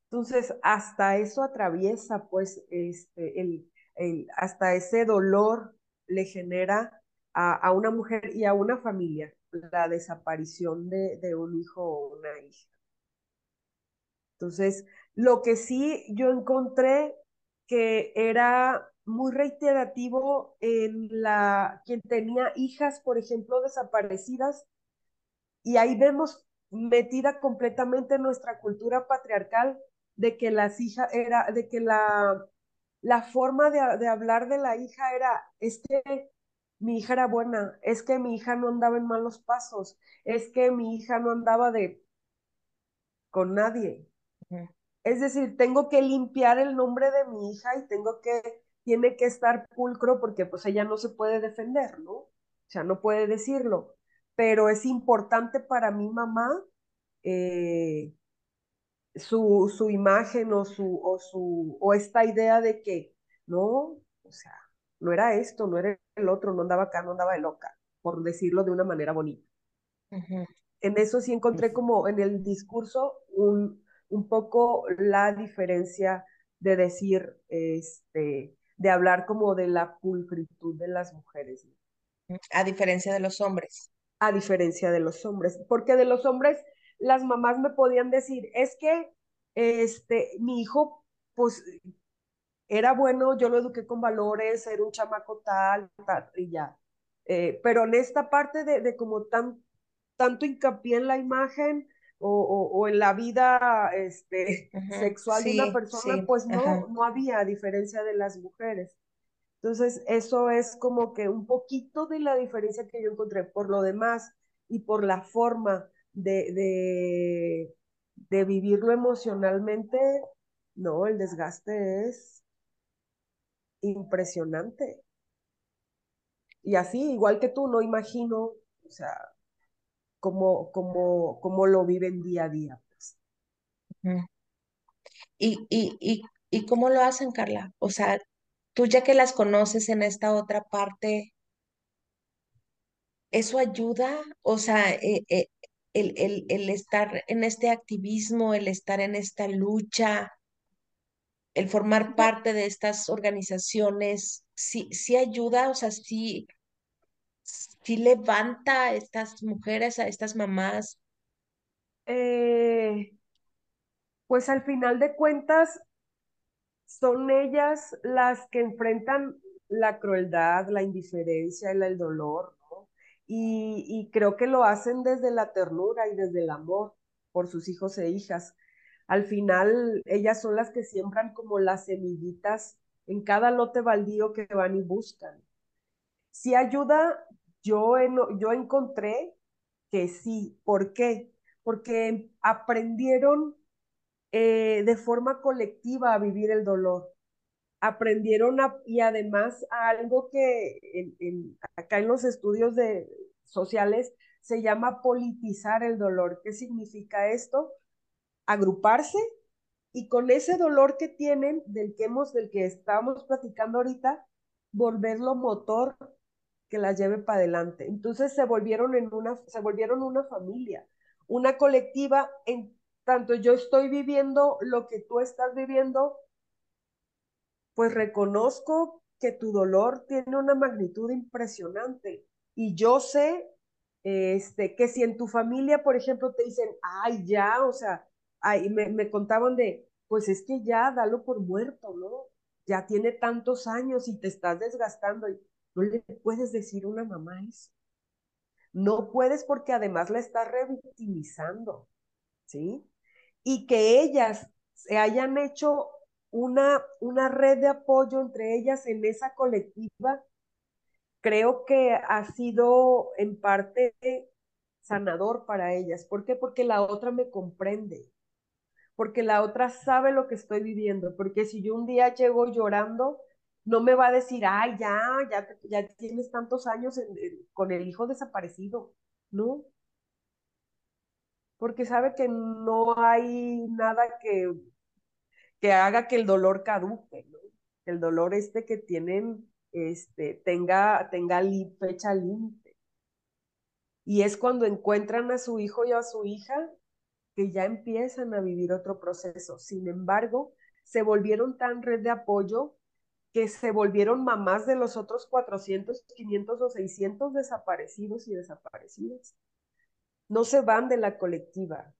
Entonces, hasta eso atraviesa, pues, este, el, el, hasta ese dolor le genera a, a, una mujer y a una familia la desaparición de, de un hijo o una hija. Entonces, lo que sí yo encontré que era muy reiterativo en la quien tenía hijas, por ejemplo, desaparecidas, y ahí vemos metida completamente nuestra cultura patriarcal de que las hijas era, de que la, la forma de, de hablar de la hija era, es que mi hija era buena, es que mi hija no andaba en malos pasos, es que mi hija no andaba de con nadie. Es decir, tengo que limpiar el nombre de mi hija y tengo que, tiene que estar pulcro porque pues ella no se puede defender, ¿no? O sea, no puede decirlo. Pero es importante para mi mamá eh, su, su, imagen o, su, o, su, o esta idea de que, no, o sea, no era esto, no era el otro, no andaba acá, no andaba de loca, por decirlo de una manera bonita. En eso sí encontré como en el discurso un, un poco la diferencia de decir, este, de hablar como de la pulcritud de las mujeres. A diferencia de los hombres. A diferencia de los hombres, porque de los hombres las mamás me podían decir, es que este, mi hijo, pues, era bueno, yo lo eduqué con valores, era un chamaco tal, tal, y ya. Eh, pero en esta parte de, de como tan, tanto hincapié en la imagen, o, en la vida este, sexual de una persona, pues no, no había, a diferencia de las mujeres. Entonces, eso es como que un poquito de la diferencia que yo encontré. Por lo demás, y por la forma de, de, de vivirlo emocionalmente, no, el desgaste es impresionante. Y así, igual que tú, no imagino, o sea, cómo, lo viven día a día. Pues. ¿Y, y, y, ¿Y cómo lo hacen, Carla? O sea, tú ya que las conoces en esta otra parte, ¿eso ayuda? O sea, eh, eh, el, el, el, estar en este activismo, el estar en esta lucha, el formar parte de estas organizaciones, sí, sí ayuda, o sea, sí, sí levanta a estas mujeres, a estas mamás? Eh, pues al final de cuentas, son ellas las que enfrentan la crueldad, la indiferencia, el, el dolor, ¿no? Y, y creo que lo hacen desde la ternura y desde el amor por sus hijos e hijas. Al final, ellas son las que siembran como las semillitas en cada lote baldío que van y buscan. Si ayuda, yo, yo encontré que sí. ¿Por qué? Porque aprendieron eh, de forma colectiva a vivir el dolor. Aprendieron y además algo que acá en los estudios de, sociales se llama politizar el dolor. ¿Qué significa esto? Agruparse y con ese dolor que tienen, del que hemos, del que estábamos platicando ahorita, volverlo motor que la lleve para adelante. Entonces se volvieron en una, se volvieron una familia, una colectiva, en tanto yo estoy viviendo lo que tú estás viviendo, pues reconozco que tu dolor tiene una magnitud impresionante. Y yo sé este, que si en tu familia, por ejemplo, te dicen, ay, ya, o sea, ay, me, me contaban de, pues es que ya, dalo por muerto, ¿no? Ya tiene tantos años y te estás desgastando. Y, no le puedes decir una mamá eso. No puedes porque además la estás revictimizando, ¿sí? Y que ellas se hayan hecho una, una red de apoyo entre ellas en esa colectiva, creo que ha sido en parte sanador para ellas. ¿Por qué? Porque la otra me comprende, porque la otra sabe lo que estoy viviendo, porque si yo un día llego llorando, no me va a decir, ay, ya, ya, ya tienes tantos años con el hijo desaparecido, ¿no? Porque sabe que no hay nada que, que haga que el dolor caduque, ¿no? El dolor este que tienen, este, tenga, tenga fecha límite. Y es cuando encuentran a su hijo y a su hija que ya empiezan a vivir otro proceso. Sin embargo, se volvieron tan red de apoyo que se volvieron mamás de los otros 400, 500 o 600 desaparecidos y desaparecidas. No se van de la colectiva,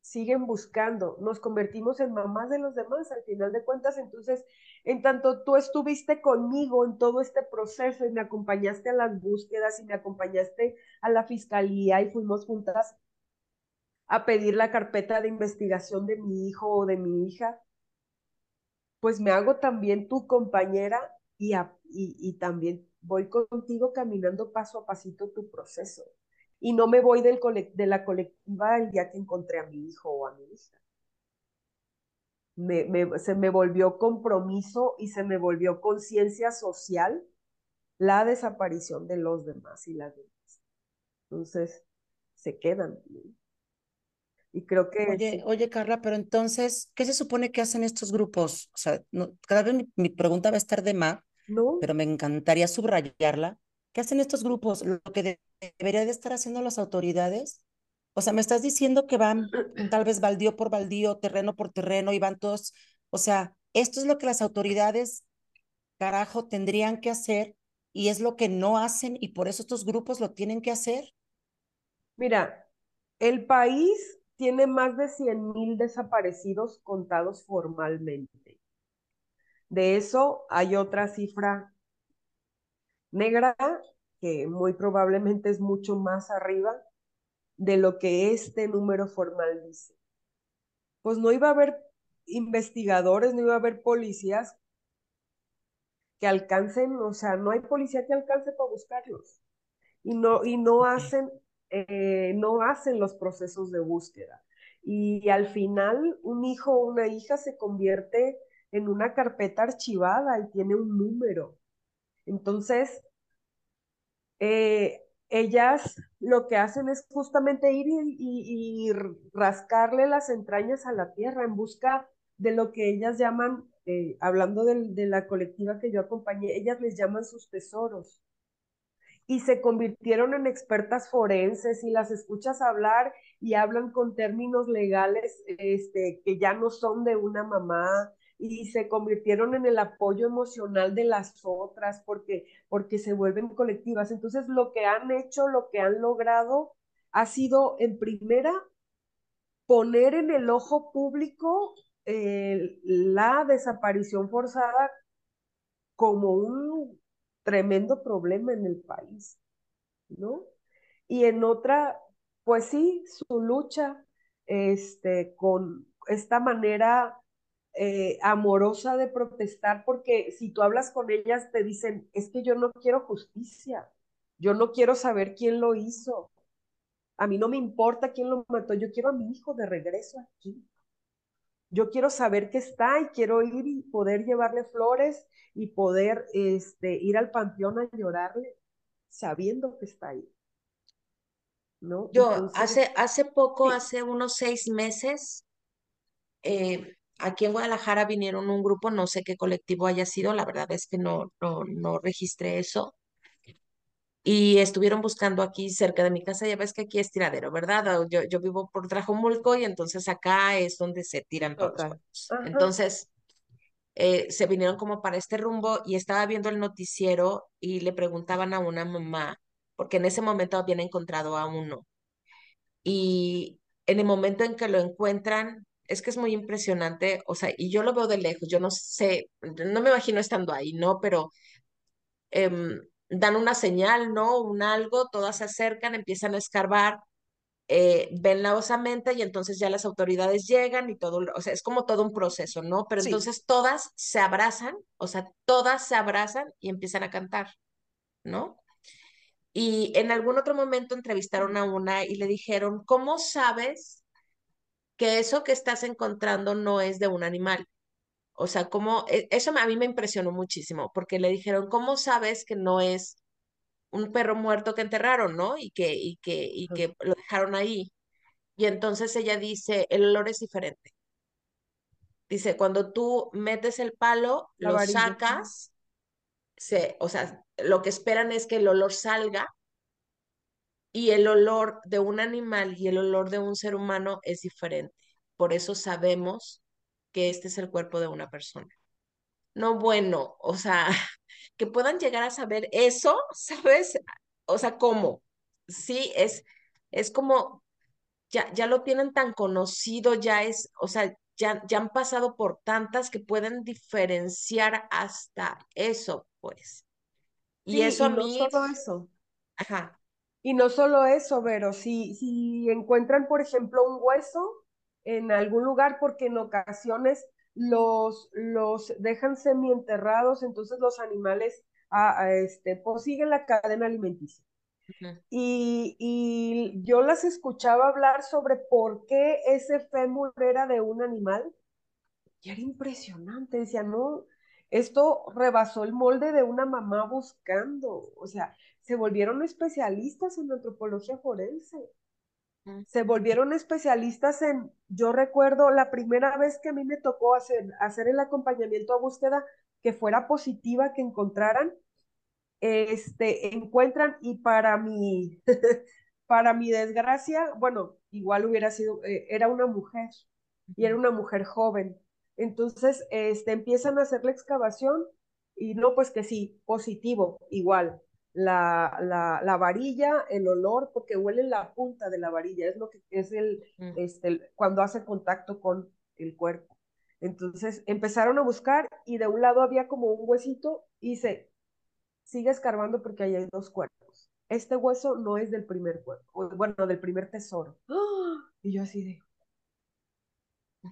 siguen buscando, nos convertimos en mamás de los demás al final de cuentas. Entonces, en tanto tú estuviste conmigo en todo este proceso y me acompañaste a las búsquedas y me acompañaste a la fiscalía y fuimos juntas a pedir la carpeta de investigación de mi hijo o de mi hija, pues me hago también tu compañera y, y, también voy contigo caminando paso a pasito tu proceso. Y no me voy del de la colectiva el día que encontré a mi hijo o a mi hija. Me, se me volvió compromiso y se me volvió conciencia social la desaparición de los demás y las demás. Entonces, se quedan. Y creo que... Oye, oye, Carla, pero entonces, ¿qué se supone que hacen estos grupos? O sea, cada vez mi, pregunta va a estar de más, ¿No? pero me encantaría subrayarla. ¿Qué hacen estos grupos? Lo que debería de estar haciendo las autoridades. O sea, me estás diciendo que van tal vez baldío por baldío, terreno por terreno y van todos. O sea, esto es lo que las autoridades, carajo, tendrían que hacer y es lo que no hacen y por eso estos grupos lo tienen que hacer. Mira, el país tiene más de 100 mil desaparecidos contados formalmente. De eso hay otra cifra negra que muy probablemente es mucho más arriba de lo que este número formal dice. Pues no iba a haber investigadores, no iba a haber policías que alcancen, o sea, no hay policía que alcance para buscarlos. Y no, y no hacen eh, no hacen los procesos de búsqueda. Y al final un hijo o una hija se convierte en una carpeta archivada y tiene un número. Entonces, eh, ellas lo que hacen es justamente ir y, rascarle las entrañas a la tierra en busca de lo que ellas llaman, eh, hablando de la colectiva que yo acompañé, ellas les llaman sus tesoros y se convirtieron en expertas forenses y las escuchas hablar y hablan con términos legales este, que ya no son de una mamá y se convirtieron en el apoyo emocional de las otras porque, porque se vuelven colectivas. Entonces lo que han hecho, lo que han logrado ha sido en primera poner en el ojo público eh, la desaparición forzada como un tremendo problema en el país, ¿no? Y en otra, pues sí, su lucha este, con esta manera eh, amorosa de protestar, porque si tú hablas con ellas, te dicen, es que yo no quiero justicia, yo no quiero saber quién lo hizo, a mí no me importa quién lo mató, yo quiero a mi hijo de regreso aquí. Yo quiero saber que está y quiero ir y poder llevarle flores y poder este, ir al panteón a llorarle sabiendo que está ahí. ¿No? Yo hace, hace poco, hace unos seis meses, eh, aquí en Guadalajara vinieron un grupo, no sé qué colectivo haya sido, la verdad es que no, no, no registré eso, y estuvieron buscando aquí cerca de mi casa, ya ves que aquí es tiradero, ¿verdad? Yo, yo vivo por Trajomulco y entonces acá es donde se tiran todos los cuerpos. Entonces, eh, se vinieron como para este rumbo y estaba viendo el noticiero y le preguntaban a una mamá, porque en ese momento habían encontrado a uno. Y en el momento en que lo encuentran, es que es muy impresionante, o sea, y yo lo veo de lejos, yo no sé, no me imagino estando ahí, ¿no? Pero... Em, dan una señal, ¿no? Un algo, todas se acercan, empiezan a escarbar, eh, ven la osamenta y entonces ya las autoridades llegan y todo, o sea, es como todo un proceso, ¿no? Pero entonces todas se abrazan, o sea, todas se abrazan y empiezan a cantar, ¿no? Y en algún otro momento entrevistaron a una y le dijeron, ¿cómo sabes que eso que estás encontrando no es de un animal? O sea, como, e, eso a mí me impresionó muchísimo, porque le dijeron, ¿cómo sabes que no es un perro muerto que enterraron, ¿no? Y que, y que, y que lo dejaron ahí. Y entonces ella dice, el olor es diferente. Dice, cuando tú metes el palo, lo sacas, se, o sea, lo que esperan es que el olor salga y el olor de un animal y el olor de un ser humano es diferente. Por eso sabemos que este es el cuerpo de una persona. No bueno, o sea, que puedan llegar a saber eso, ¿sabes? O sea, ¿cómo? Sí, es, es como, ya, ya lo tienen tan conocido, ya es, o sea, ya, ya han pasado por tantas que pueden diferenciar hasta eso, pues. Y eso a mí... No solo eso. Ajá. Y no solo eso, Vero, si, si encuentran, por ejemplo, un hueso en algún lugar, porque en ocasiones los, los dejan semienterrados, entonces los animales a, este, pues siguen la cadena alimenticia. y, y, yo las escuchaba hablar sobre por qué ese fémur era de un animal y era impresionante, decía, no, esto rebasó el molde de una mamá buscando, o sea, se volvieron especialistas en antropología forense. Se volvieron especialistas en, yo recuerdo la primera vez que a mí me tocó hacer, hacer el acompañamiento a búsqueda que fuera positiva, que encontraran, este, encuentran y para mi, para mi desgracia, bueno, igual hubiera sido, eh, era una mujer y era una mujer joven. Entonces, este, empiezan a hacer la excavación y no, pues que sí, positivo, igual la, la, la, varilla, el olor, porque huele la punta de la varilla, es lo que es el, mm. este, cuando hace contacto con el cuerpo. Entonces empezaron a buscar y de un lado había como un huesito y se sigue escarbando porque ahí hay dos cuerpos. Este hueso no es del primer cuerpo, bueno, del primer tesoro. Y yo así de,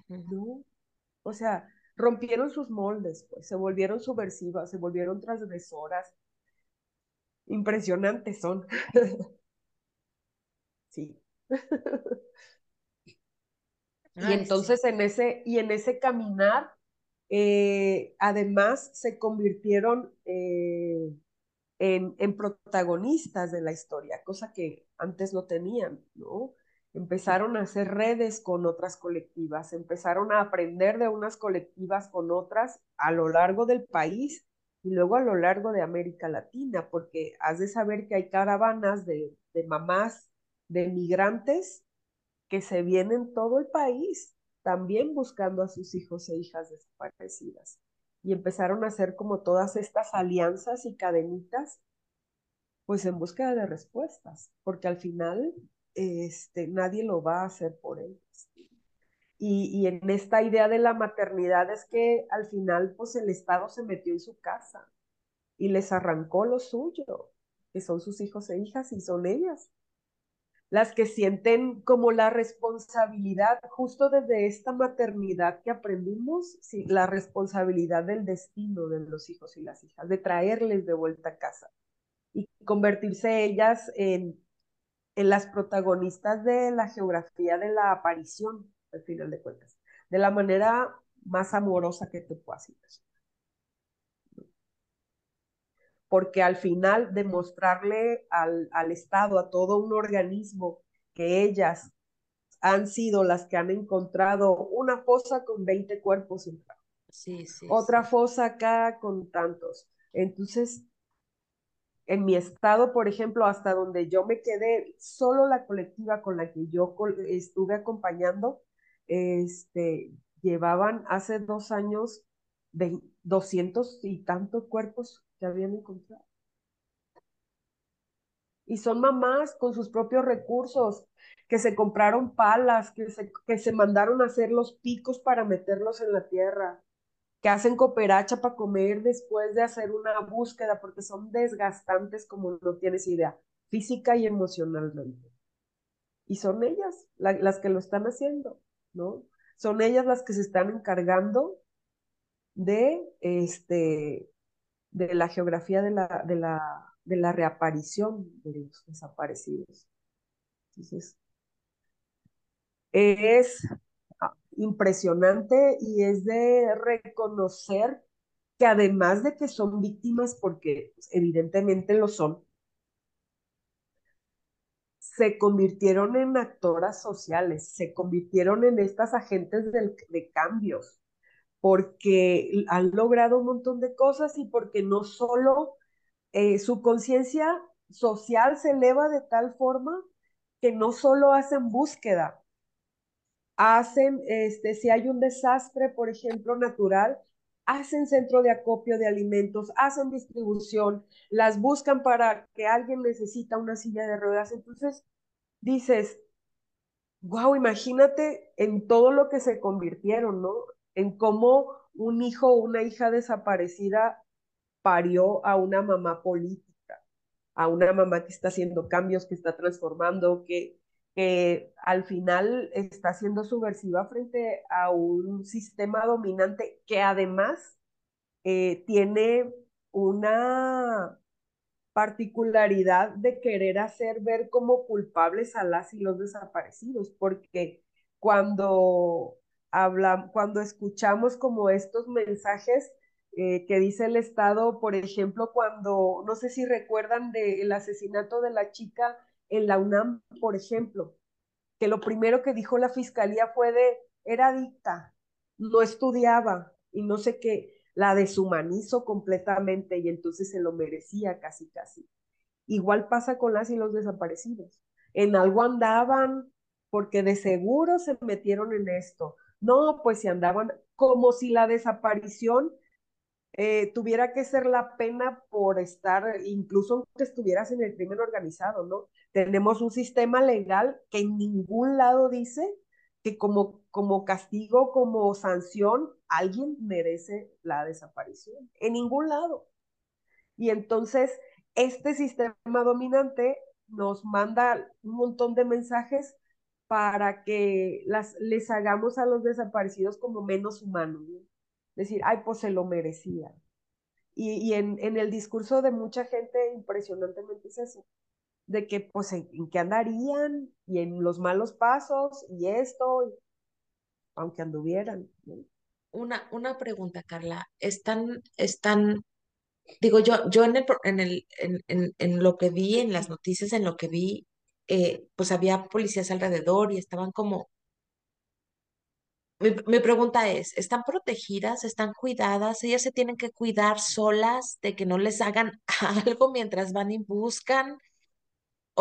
no, o sea, rompieron sus moldes, pues, se volvieron subversivas, se volvieron transgresoras, impresionantes son. sí. y entonces en ese, y en ese caminar, eh, además se convirtieron eh, en, en, protagonistas de la historia, cosa que antes no tenían, ¿no? Empezaron a hacer redes con otras colectivas, empezaron a aprender de unas colectivas con otras a lo largo del país y luego a lo largo de América Latina, porque has de saber que hay caravanas de, mamás de migrantes que se vienen todo el país también buscando a sus hijos e hijas desaparecidas. Y empezaron a hacer como todas estas alianzas y cadenitas, pues en búsqueda de respuestas, porque al final este, nadie lo va a hacer por ellos. Y, en esta idea de la maternidad es que al final pues el Estado se metió en su casa y les arrancó lo suyo, que son sus hijos e hijas y son ellas. Las que sienten como la responsabilidad, justo desde esta maternidad que aprendimos, sí, la responsabilidad del destino de los hijos y las hijas, de traerles de vuelta a casa y convertirse ellas en, en las protagonistas de la geografía de la aparición al final de cuentas, de la manera más amorosa que te puedas imaginar. Porque al final demostrarle al, al Estado, a todo un organismo, que ellas han sido las que han encontrado una fosa con 20 cuerpos en sí, sí, otra fosa acá con tantos. Entonces, en mi estado, por ejemplo, hasta donde yo me quedé, solo la colectiva con la que yo estuve acompañando, este, llevaban hace dos años de 200 y tantos cuerpos que habían encontrado. Y son mamás con sus propios recursos, que se compraron palas, que se, que se mandaron a hacer los picos para meterlos en la tierra, que hacen cooperacha para comer después de hacer una búsqueda, porque son desgastantes como no tienes idea, física y emocionalmente. Y son ellas las que lo están haciendo. ¿No? Son ellas las que se están encargando de, este, de la geografía de la, de, la, de la reaparición de los desaparecidos. Es impresionante y es de reconocer que además de que son víctimas, porque evidentemente lo son, se convirtieron en actoras sociales, se convirtieron en estas agentes de, cambios, porque han logrado un montón de cosas y porque no solo eh, su conciencia social se eleva de tal forma que no solo hacen búsqueda, hacen, este, si hay un desastre, por ejemplo, natural, hacen centro de acopio de alimentos, hacen distribución, las buscan para que alguien necesita una silla de ruedas. Entonces, dices, wow, imagínate en todo lo que se convirtieron, ¿no? En cómo un hijo o una hija desaparecida parió a una mamá política, a una mamá que está haciendo cambios, que está transformando, que, que al final está siendo subversiva frente a un sistema dominante que además eh, tiene una particularidad de querer hacer ver como culpables a las y los desaparecidos, porque cuando habla, cuando escuchamos como estos mensajes eh, que dice el Estado, por ejemplo, cuando, no sé si recuerdan del asesinato de la chica en la UNAM, por ejemplo, que lo primero que dijo la fiscalía fue de, era adicta, no estudiaba y no sé qué, la deshumanizó completamente y entonces se lo merecía casi, casi. Igual pasa con las y los desaparecidos. En algo andaban porque de seguro se metieron en esto. No, pues si andaban como si la desaparición eh, tuviera que ser la pena por estar, incluso aunque estuvieras en el crimen organizado, ¿no? Tenemos un sistema legal que en ningún lado dice que como, como castigo, como sanción, alguien merece la desaparición. En ningún lado. Y entonces, este sistema dominante nos manda un montón de mensajes para que las, les hagamos a los desaparecidos como menos humanos. ¿no? Decir, ay, pues se lo merecía. Y, y en, en, el discurso de mucha gente impresionantemente es eso, de que pues en, qué andarían y en los malos pasos y esto, aunque anduvieran. Una, una pregunta, Carla. ¿Están, están, digo yo, yo en el, en el, en, en, en lo que vi, en las noticias, en lo que vi, eh, pues había policías alrededor y estaban como mi, mi, pregunta es, ¿están protegidas? ¿Están cuidadas? ¿Ellas se tienen que cuidar solas de que no les hagan algo mientras van y buscan?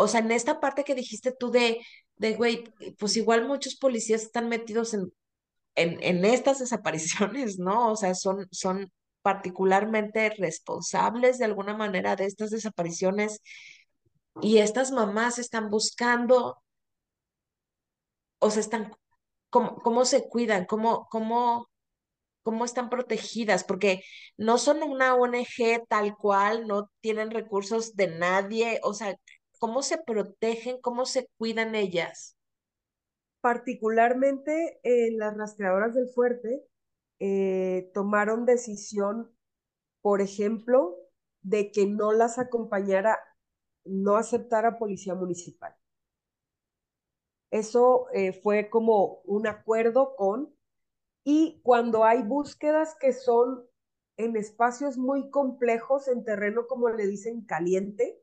O sea, en esta parte que dijiste tú de, de güey, pues igual muchos policías están metidos en, en, en estas desapariciones, ¿no? O sea, son, son particularmente responsables de alguna manera de estas desapariciones y estas mamás están buscando, o sea, están cómo, cómo se cuidan, cómo, cómo, cómo están protegidas, porque no son una ONG tal cual, no tienen recursos de nadie, o sea, ¿cómo se protegen, cómo se cuidan ellas? Particularmente eh, las rastreadoras del fuerte eh, tomaron decisión, por ejemplo, de que no las acompañara, no aceptara policía municipal. Eso eh, fue como un acuerdo con, y cuando hay búsquedas que son en espacios muy complejos, en terreno, como le dicen, caliente,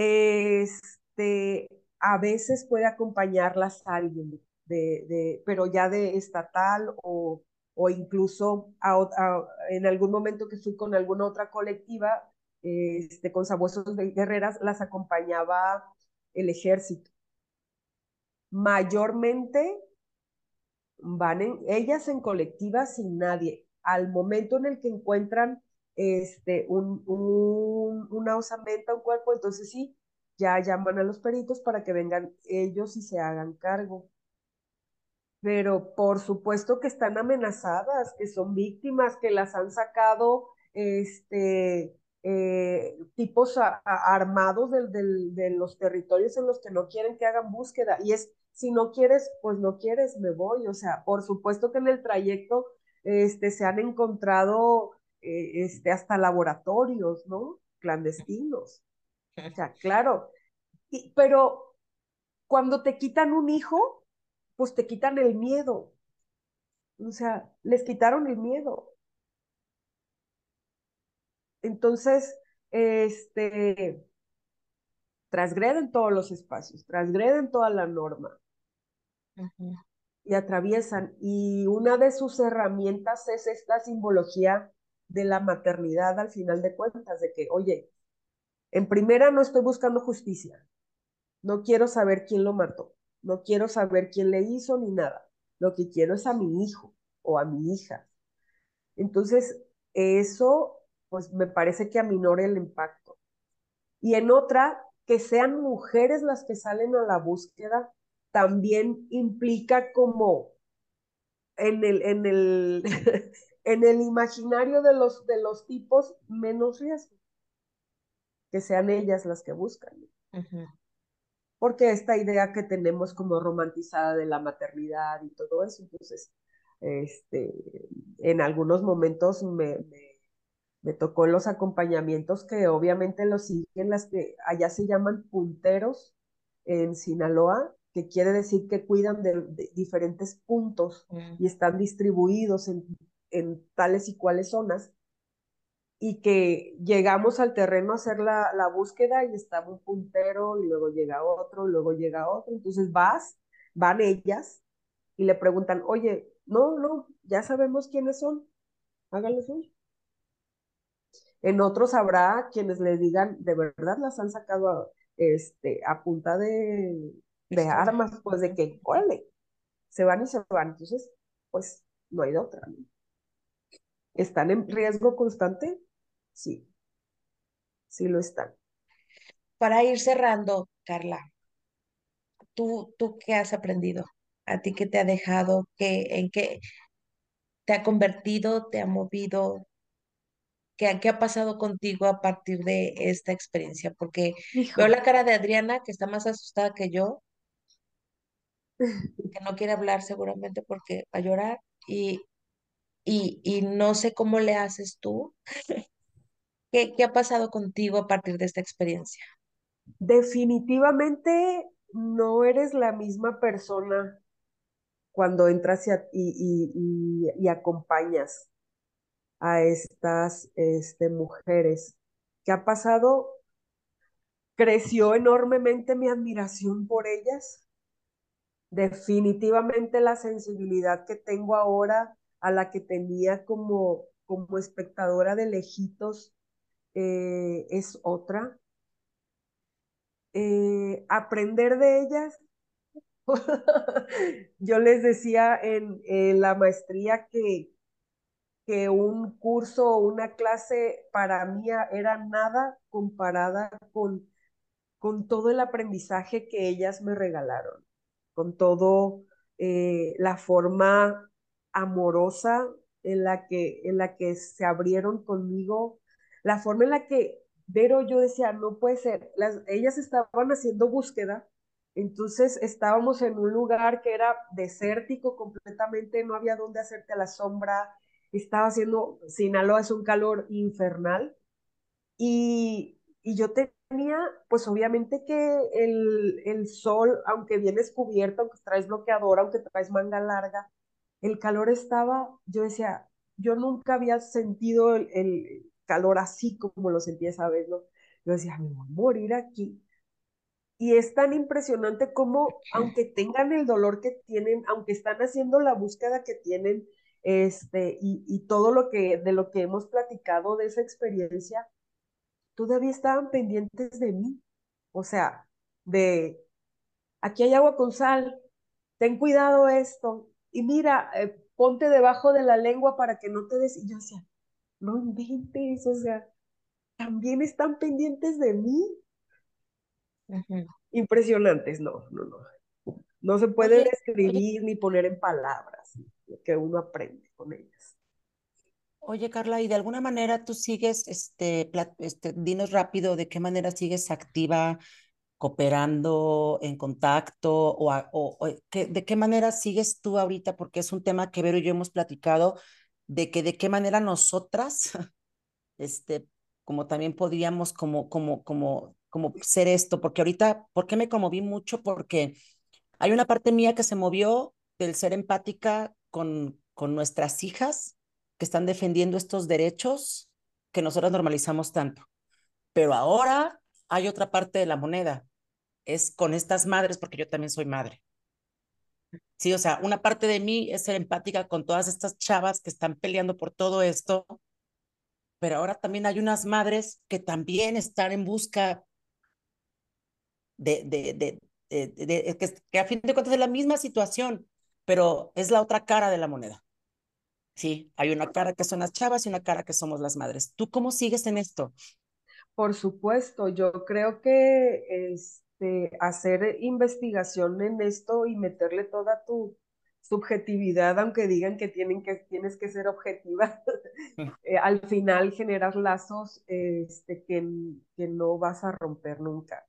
este, a veces puede acompañarlas alguien, de, de, pero ya de estatal o, o incluso en algún momento que fui con alguna otra colectiva, este, con sabuesos de guerreras, las acompañaba el ejército mayormente van en, ellas en colectiva sin nadie. Al momento en el que encuentran este, un, un, una osamenta, un cuerpo, entonces sí, ya llaman a los peritos para que vengan ellos y se hagan cargo. Pero por supuesto que están amenazadas, que son víctimas, que las han sacado este, eh, tipos armados de, de, de, los territorios en los que no quieren que hagan búsqueda. Y es si no quieres, pues no quieres, me voy. O sea, por supuesto que en el trayecto este, se han encontrado eh, este, hasta laboratorios, ¿no? Clandestinos. O sea, claro. Y, pero cuando te quitan un hijo, pues te quitan el miedo. O sea, les quitaron el miedo. Entonces, este, transgreden todos los espacios, transgreden toda la norma. Uh -huh. Y atraviesan. Y una de sus herramientas es esta simbología de la maternidad al final de cuentas, de que, oye, en primera no estoy buscando justicia, no quiero saber quién lo mató, no quiero saber quién le hizo ni nada, lo que quiero es a mi hijo o a mi hija. Entonces, eso, pues me parece que aminora el impacto. Y en otra, que sean mujeres las que salen a la búsqueda, también implica como en el, en el, en el imaginario de los, de los tipos menos riesgo, que sean ellas las que buscan. Uh -huh. Porque esta idea que tenemos como romantizada de la maternidad y todo eso, entonces, este, en algunos momentos me, me Me tocó los acompañamientos que obviamente los siguen las que allá se llaman punteros en Sinaloa, que quiere decir que cuidan de, de diferentes puntos Mm. y están distribuidos en, en tales y cuales zonas y que llegamos al terreno a hacer la, la, búsqueda y estaba un puntero y luego llega otro, y luego llega otro. Entonces vas, van ellas y le preguntan, oye, no, no, ya sabemos quiénes son, háganlo suyo. En otros habrá quienes les digan, de verdad las han sacado a, este, a punta de, de armas, pues de que, órale, se van y se van. Entonces, pues no hay de otra. ¿no? ¿Están en riesgo constante? Sí, sí lo están. Para ir cerrando, Carla, ¿tú, tú qué has aprendido? ¿A ti qué te ha dejado? ¿Qué, ¿En qué te ha convertido? ¿Te ha movido? ¿Qué, ¿Qué ha pasado contigo a partir de esta experiencia? Porque Hijo. veo la cara de Adriana, que está más asustada que yo, que no quiere hablar seguramente porque va a llorar, y, y, y no sé cómo le haces tú. ¿Qué, ¿Qué ha pasado contigo a partir de esta experiencia? Definitivamente no eres la misma persona cuando entras y, y, y, acompañas a estas este, mujeres. ¿Qué ha pasado? Creció enormemente mi admiración por ellas. Definitivamente la sensibilidad que tengo ahora a la que tenía como, como espectadora de lejitos eh, es otra. Eh, aprender de ellas. Yo les decía en, la maestría que, que un curso o una clase para mí era nada comparada con, con todo el aprendizaje que ellas me regalaron, con todo eh, la forma amorosa en la, que, en la que se abrieron conmigo, la forma en la que, pero yo decía, no puede ser, las, ellas estaban haciendo búsqueda, entonces estábamos en un lugar que era desértico completamente, no había dónde hacerte la sombra, estaba haciendo, Sinaloa es un calor infernal y, y yo tenía, pues obviamente que el, el, sol, aunque vienes cubierto, aunque traes bloqueador, aunque traes manga larga, el calor estaba, yo decía, yo nunca había sentido el, el calor así como lo sentí esa vez, ¿no? Yo decía, me voy a morir aquí. Y es tan impresionante como, aunque tengan el dolor que tienen, aunque están haciendo la búsqueda que tienen, este, y, y, todo lo que, de lo que hemos platicado de esa experiencia, todavía estaban pendientes de mí. O sea, de, aquí hay agua con sal, ten cuidado esto, y mira, eh, ponte debajo de la lengua para que no te des, y yo decía, no inventes, o sea, también están pendientes de mí. Impresionantes, no, no, no. No se puede oye, describir ni poner en palabras lo que uno aprende con ellas. Oye, Carla, y de alguna manera tú sigues, este, este, dinos rápido de qué manera sigues activa, cooperando, en contacto, o, o, o que, de qué manera sigues tú ahorita, porque es un tema que Vero y yo hemos platicado, de que de qué manera nosotras, este, como también podríamos como, como, como, como ser esto, porque ahorita, ¿por qué me conmoví mucho? Porque hay una parte mía que se movió del ser empática con, con nuestras hijas que están defendiendo estos derechos que nosotros normalizamos tanto. Pero ahora hay otra parte de la moneda, es con estas madres, porque yo también soy madre. Sí, o sea, una parte de mí es ser empática con todas estas chavas que están peleando por todo esto, pero ahora también hay unas madres que también están en busca de, de, de, de, de que, que, a fin de cuentas es la misma situación, pero es la otra cara de la moneda. Sí, hay una cara que son las chavas y una cara que somos las madres. ¿Tú cómo sigues en esto? Por supuesto, yo creo que este, hacer investigación en esto y meterle toda tu subjetividad, aunque digan que, tienen que tienes que ser objetiva, eh, al final generas lazos este, que, que no vas a romper nunca.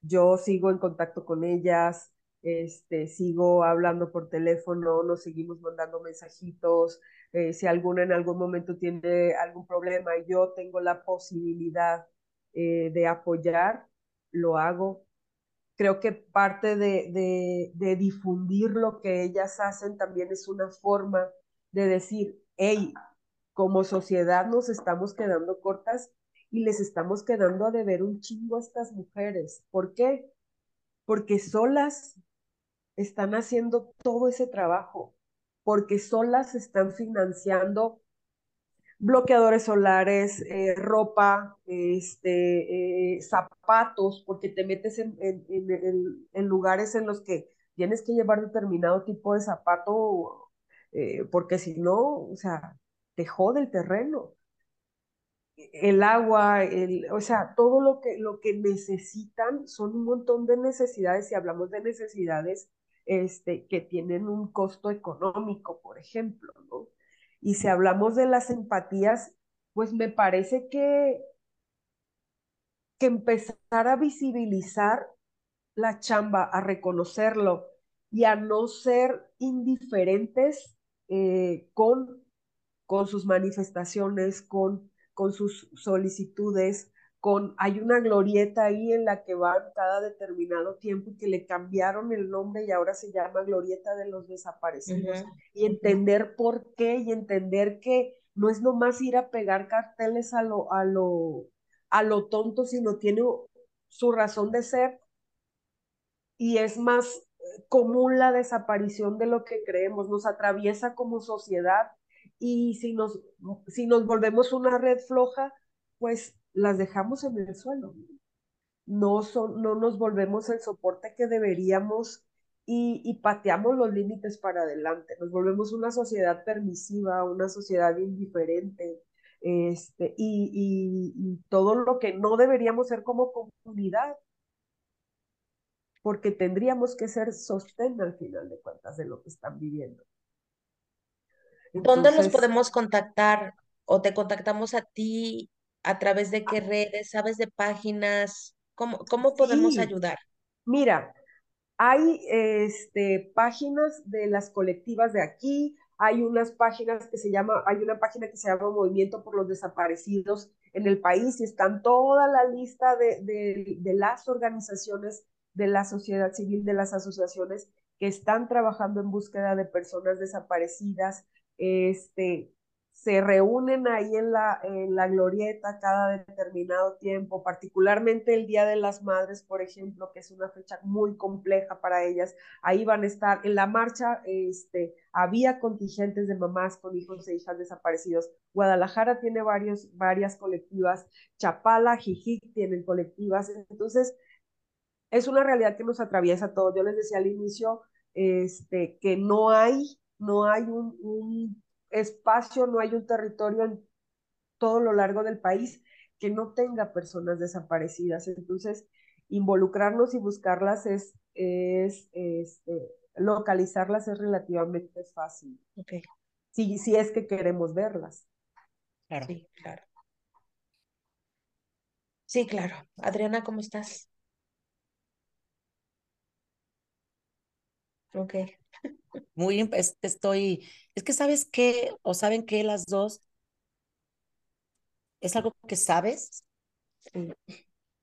Yo sigo en contacto con ellas, este, sigo hablando por teléfono, nos seguimos mandando mensajitos, eh, si alguna en algún momento tiene algún problema y yo tengo la posibilidad eh, de apoyar, lo hago. Creo que parte de, difundir lo que ellas hacen también es una forma de decir, hey, como sociedad nos estamos quedando cortas y les estamos quedando a deber un chingo a estas mujeres. ¿Por qué? Porque solas están haciendo todo ese trabajo, porque solas están financiando bloqueadores solares, eh, ropa, este, eh, zapatos, porque te metes en, lugares en los que tienes que llevar determinado tipo de zapato, eh, porque si no, o sea, te jode el terreno. El agua, el, o sea, todo lo que, lo que necesitan son un montón de necesidades, y hablamos de necesidades este, que tienen un costo económico, por ejemplo, ¿no? Y si hablamos de las empatías, pues me parece que, que empezar a visibilizar la chamba, a reconocerlo y a no ser indiferentes eh, con, con sus manifestaciones, con, con sus solicitudes, con, hay una glorieta ahí en la que van cada determinado tiempo y que le cambiaron el nombre y ahora se llama Glorieta de los Desaparecidos. Uh -huh. Y entender por qué y entender que no es nomás ir a pegar carteles a lo, a lo, a lo tonto, sino tiene su razón de ser y es más común la desaparición de lo que creemos, nos atraviesa como sociedad y si nos, si nos volvemos una red floja, pues las dejamos en el suelo. No, son, no nos volvemos el soporte que deberíamos y, y, pateamos los límites para adelante. Nos volvemos una sociedad permisiva, una sociedad indiferente, este, y, y, y todo lo que no deberíamos ser como comunidad, porque tendríamos que ser sostén al final de cuentas de lo que están viviendo. Entonces, ¿Dónde los podemos contactar o te contactamos a ti ¿A través de qué redes? ¿Sabes de páginas? ¿Cómo, cómo podemos sí. ayudar? Mira, hay este, páginas de las colectivas de aquí, hay unas páginas que se llama, hay una página que se llama Movimiento por los Desaparecidos en el país y están toda la lista de, de, de las organizaciones de la sociedad civil, de las asociaciones que están trabajando en búsqueda de personas desaparecidas, este, se reúnen ahí en la, en la glorieta cada determinado tiempo, particularmente el Día de las Madres, por ejemplo, que es una fecha muy compleja para ellas. Ahí van a estar en la marcha, este, había contingentes de mamás con hijos e hijas desaparecidos. Guadalajara tiene varios, varias colectivas, Chapala, Jijic tienen colectivas. Entonces, es una realidad que nos atraviesa a todos. Yo les decía al inicio este, que no hay, no hay un, un espacio, no hay un territorio en todo lo largo del país que no tenga personas desaparecidas. Entonces, involucrarnos y buscarlas es, es, es eh, localizarlas es relativamente fácil. Okay. Si, si es que queremos verlas. Claro. Sí, claro. Sí, claro. Adriana, ¿cómo estás? Ok. Muy, estoy, es que sabes qué, o saben que las dos, es algo que sabes,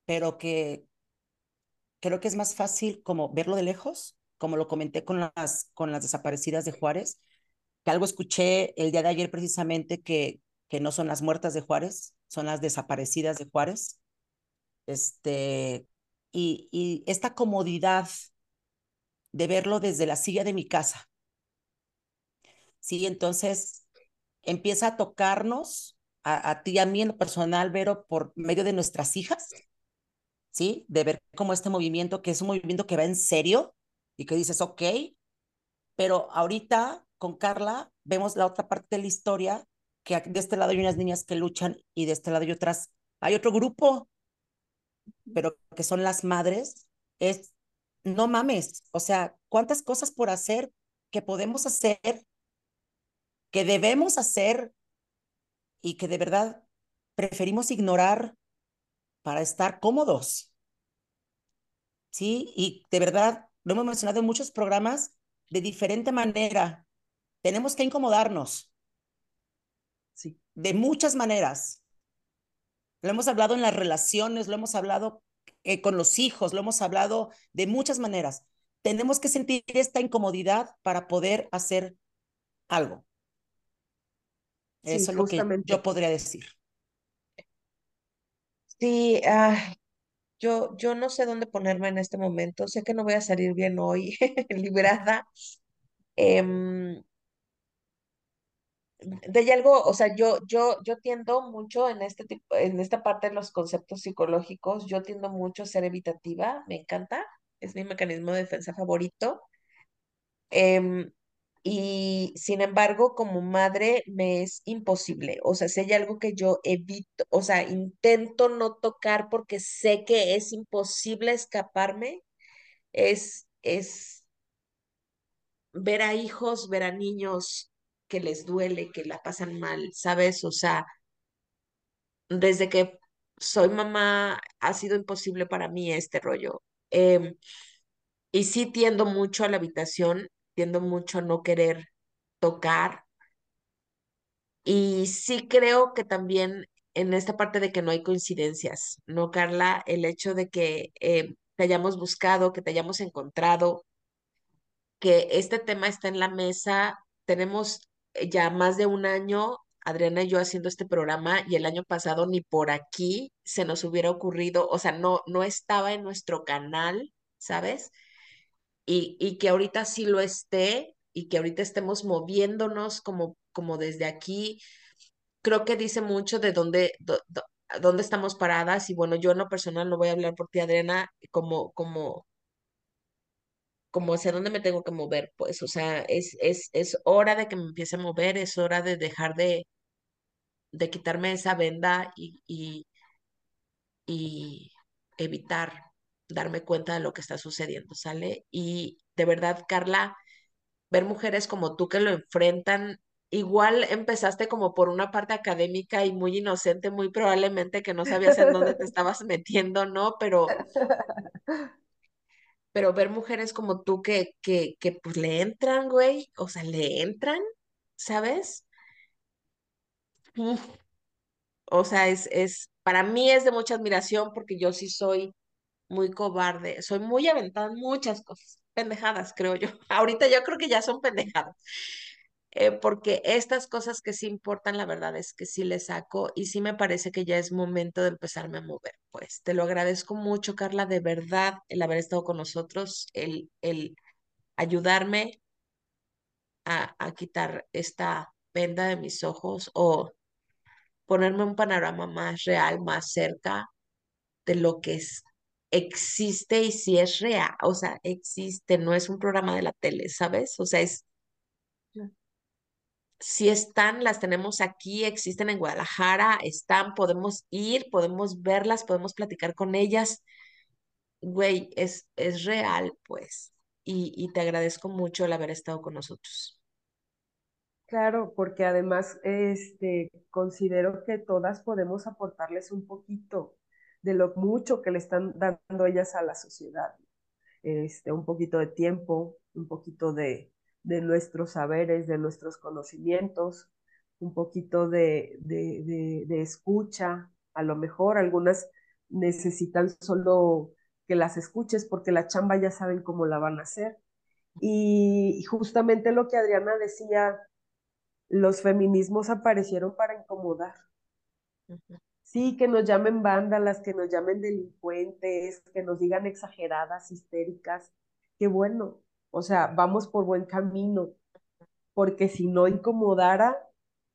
pero que creo que es más fácil como verlo de lejos, como lo comenté con las, con las desaparecidas de Juárez, que algo escuché el día de ayer precisamente que, que no son las muertas de Juárez, son las desaparecidas de Juárez. Este, y, y esta comodidad de verlo desde la silla de mi casa. Sí, entonces empieza a tocarnos a, ti y a mí en lo personal, Vero, por medio de nuestras hijas, ¿sí? De ver cómo este movimiento, que es un movimiento que va en serio y que dices, ok, pero ahorita con Carla vemos la otra parte de la historia, que de este lado hay unas niñas que luchan y de este lado hay otras, hay otro grupo, pero que son las madres, es no mames, o sea, cuántas cosas por hacer que podemos hacer, que debemos hacer y que de verdad preferimos ignorar para estar cómodos. Sí, y de verdad, lo hemos mencionado en muchos programas de diferente manera. Tenemos que incomodarnos. de muchas maneras. Lo hemos hablado en las relaciones, lo hemos hablado eh, con los hijos, lo hemos hablado de muchas maneras. Tenemos que sentir esta incomodidad para poder hacer algo. Eso es lo que yo podría decir. Sí, ah, yo, yo no sé dónde ponerme en este momento. Sé que no voy a salir bien hoy, liberada. Em, de algo, o sea, yo, yo, yo tiendo mucho en este tipo, en esta parte de los conceptos psicológicos, yo tiendo mucho a ser evitativa, me encanta, es mi mecanismo de defensa favorito. Em, y sin embargo, como madre me es imposible, o sea, si hay algo que yo evito, o sea, intento no tocar porque sé que es imposible escaparme, es, es ver a hijos, ver a niños que les duele, que la pasan mal, ¿sabes? O sea, desde que soy mamá ha sido imposible para mí este rollo. Em, y sí tiendo mucho a la habitación, tiendo mucho a no querer tocar. Y sí creo que también en esta parte de que no hay coincidencias, ¿no, Carla? El hecho de que eh, te hayamos buscado, que te hayamos encontrado, que este tema está en la mesa. Tenemos ya más de un año, Adriana y yo haciendo este programa y el año pasado ni por aquí se nos hubiera ocurrido, o sea, no, no estaba en nuestro canal, ¿sabes? Y, y que ahorita sí lo esté y que ahorita estemos moviéndonos como, como desde aquí, creo que dice mucho de dónde, dónde estamos paradas y bueno, yo en lo personal no voy a hablar por ti, Adriana, como, como como hacia dónde me tengo que mover, pues, o sea, es, es, es hora de que me empiece a mover, es hora de dejar de, de quitarme esa venda y, y, y evitar darme cuenta de lo que está sucediendo, ¿sale? Y de verdad, Carla, ver mujeres como tú que lo enfrentan, igual empezaste como por una parte académica y muy inocente, muy probablemente que no sabías en dónde te estabas metiendo, ¿no? Pero pero ver mujeres como tú que, que, que pues le entran, güey, o sea, le entran, ¿sabes? O sea, es, es, para mí es de mucha admiración porque yo sí soy muy cobarde, soy muy aventada en muchas cosas, pendejadas, creo yo. Ahorita yo creo que ya son pendejadas. Eh, porque estas cosas que sí importan, la verdad es que sí le saco y sí me parece que ya es momento de empezarme a mover. Pues te lo agradezco mucho, Carla, de verdad, el haber estado con nosotros, el, el ayudarme a, a quitar esta venda de mis ojos o ponerme un panorama más real, más cerca de lo que existe y si es real, o sea, existe, no es un programa de la tele, ¿sabes? O sea, es si están, las tenemos aquí, existen en Guadalajara, están, podemos ir, podemos verlas, podemos platicar con ellas. Güey, es, es real, pues. Y, y te agradezco mucho el haber estado con nosotros. Claro, porque además este, considero que todas podemos aportarles un poquito de lo mucho que le están dando ellas a la sociedad. Este, un poquito de tiempo, un poquito de, de nuestros saberes, de nuestros conocimientos, un poquito de, de, de, escucha. A lo mejor algunas necesitan solo que las escuches porque la chamba ya saben cómo la van a hacer. Y justamente lo que Adriana decía, los feminismos aparecieron para incomodar. Sí, que nos llamen vándalas, que nos llamen delincuentes, que nos digan exageradas, histéricas. Qué bueno, o sea, vamos por buen camino, porque si no incomodara,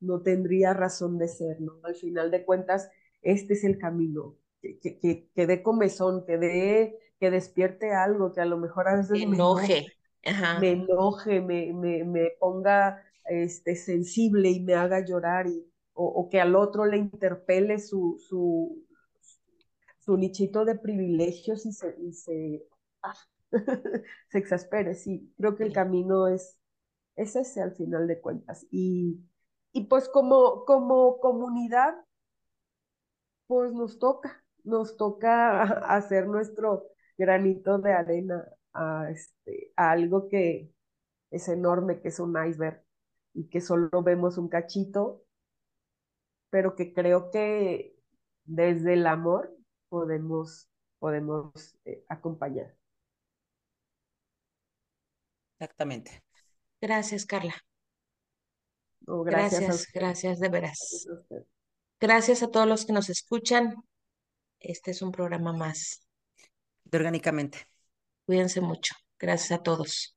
no tendría razón de ser, ¿no? Al final de cuentas, este es el camino, que, que, que dé comezón, que dé, que despierte algo, que a lo mejor a veces me enoje, me enoje, me, me, me, ponga este, sensible y me haga llorar, y, o, o, que al otro le interpele su, su, su nichito de privilegios y se, y se ah, se exaspere, sí, creo que el camino es, es ese al final de cuentas. Y, y pues como, como comunidad, pues nos toca, nos toca hacer nuestro granito de arena a, este, a algo que es enorme, que es un iceberg y que solo vemos un cachito, pero que creo que desde el amor podemos, podemos eh, acompañar. Exactamente. Gracias, Carla. No, gracias, gracias, de veras. Gracias a. Gracias a todos los que nos escuchan. Este es un programa más. De orgánicamente. Cuídense mucho. Gracias a todos.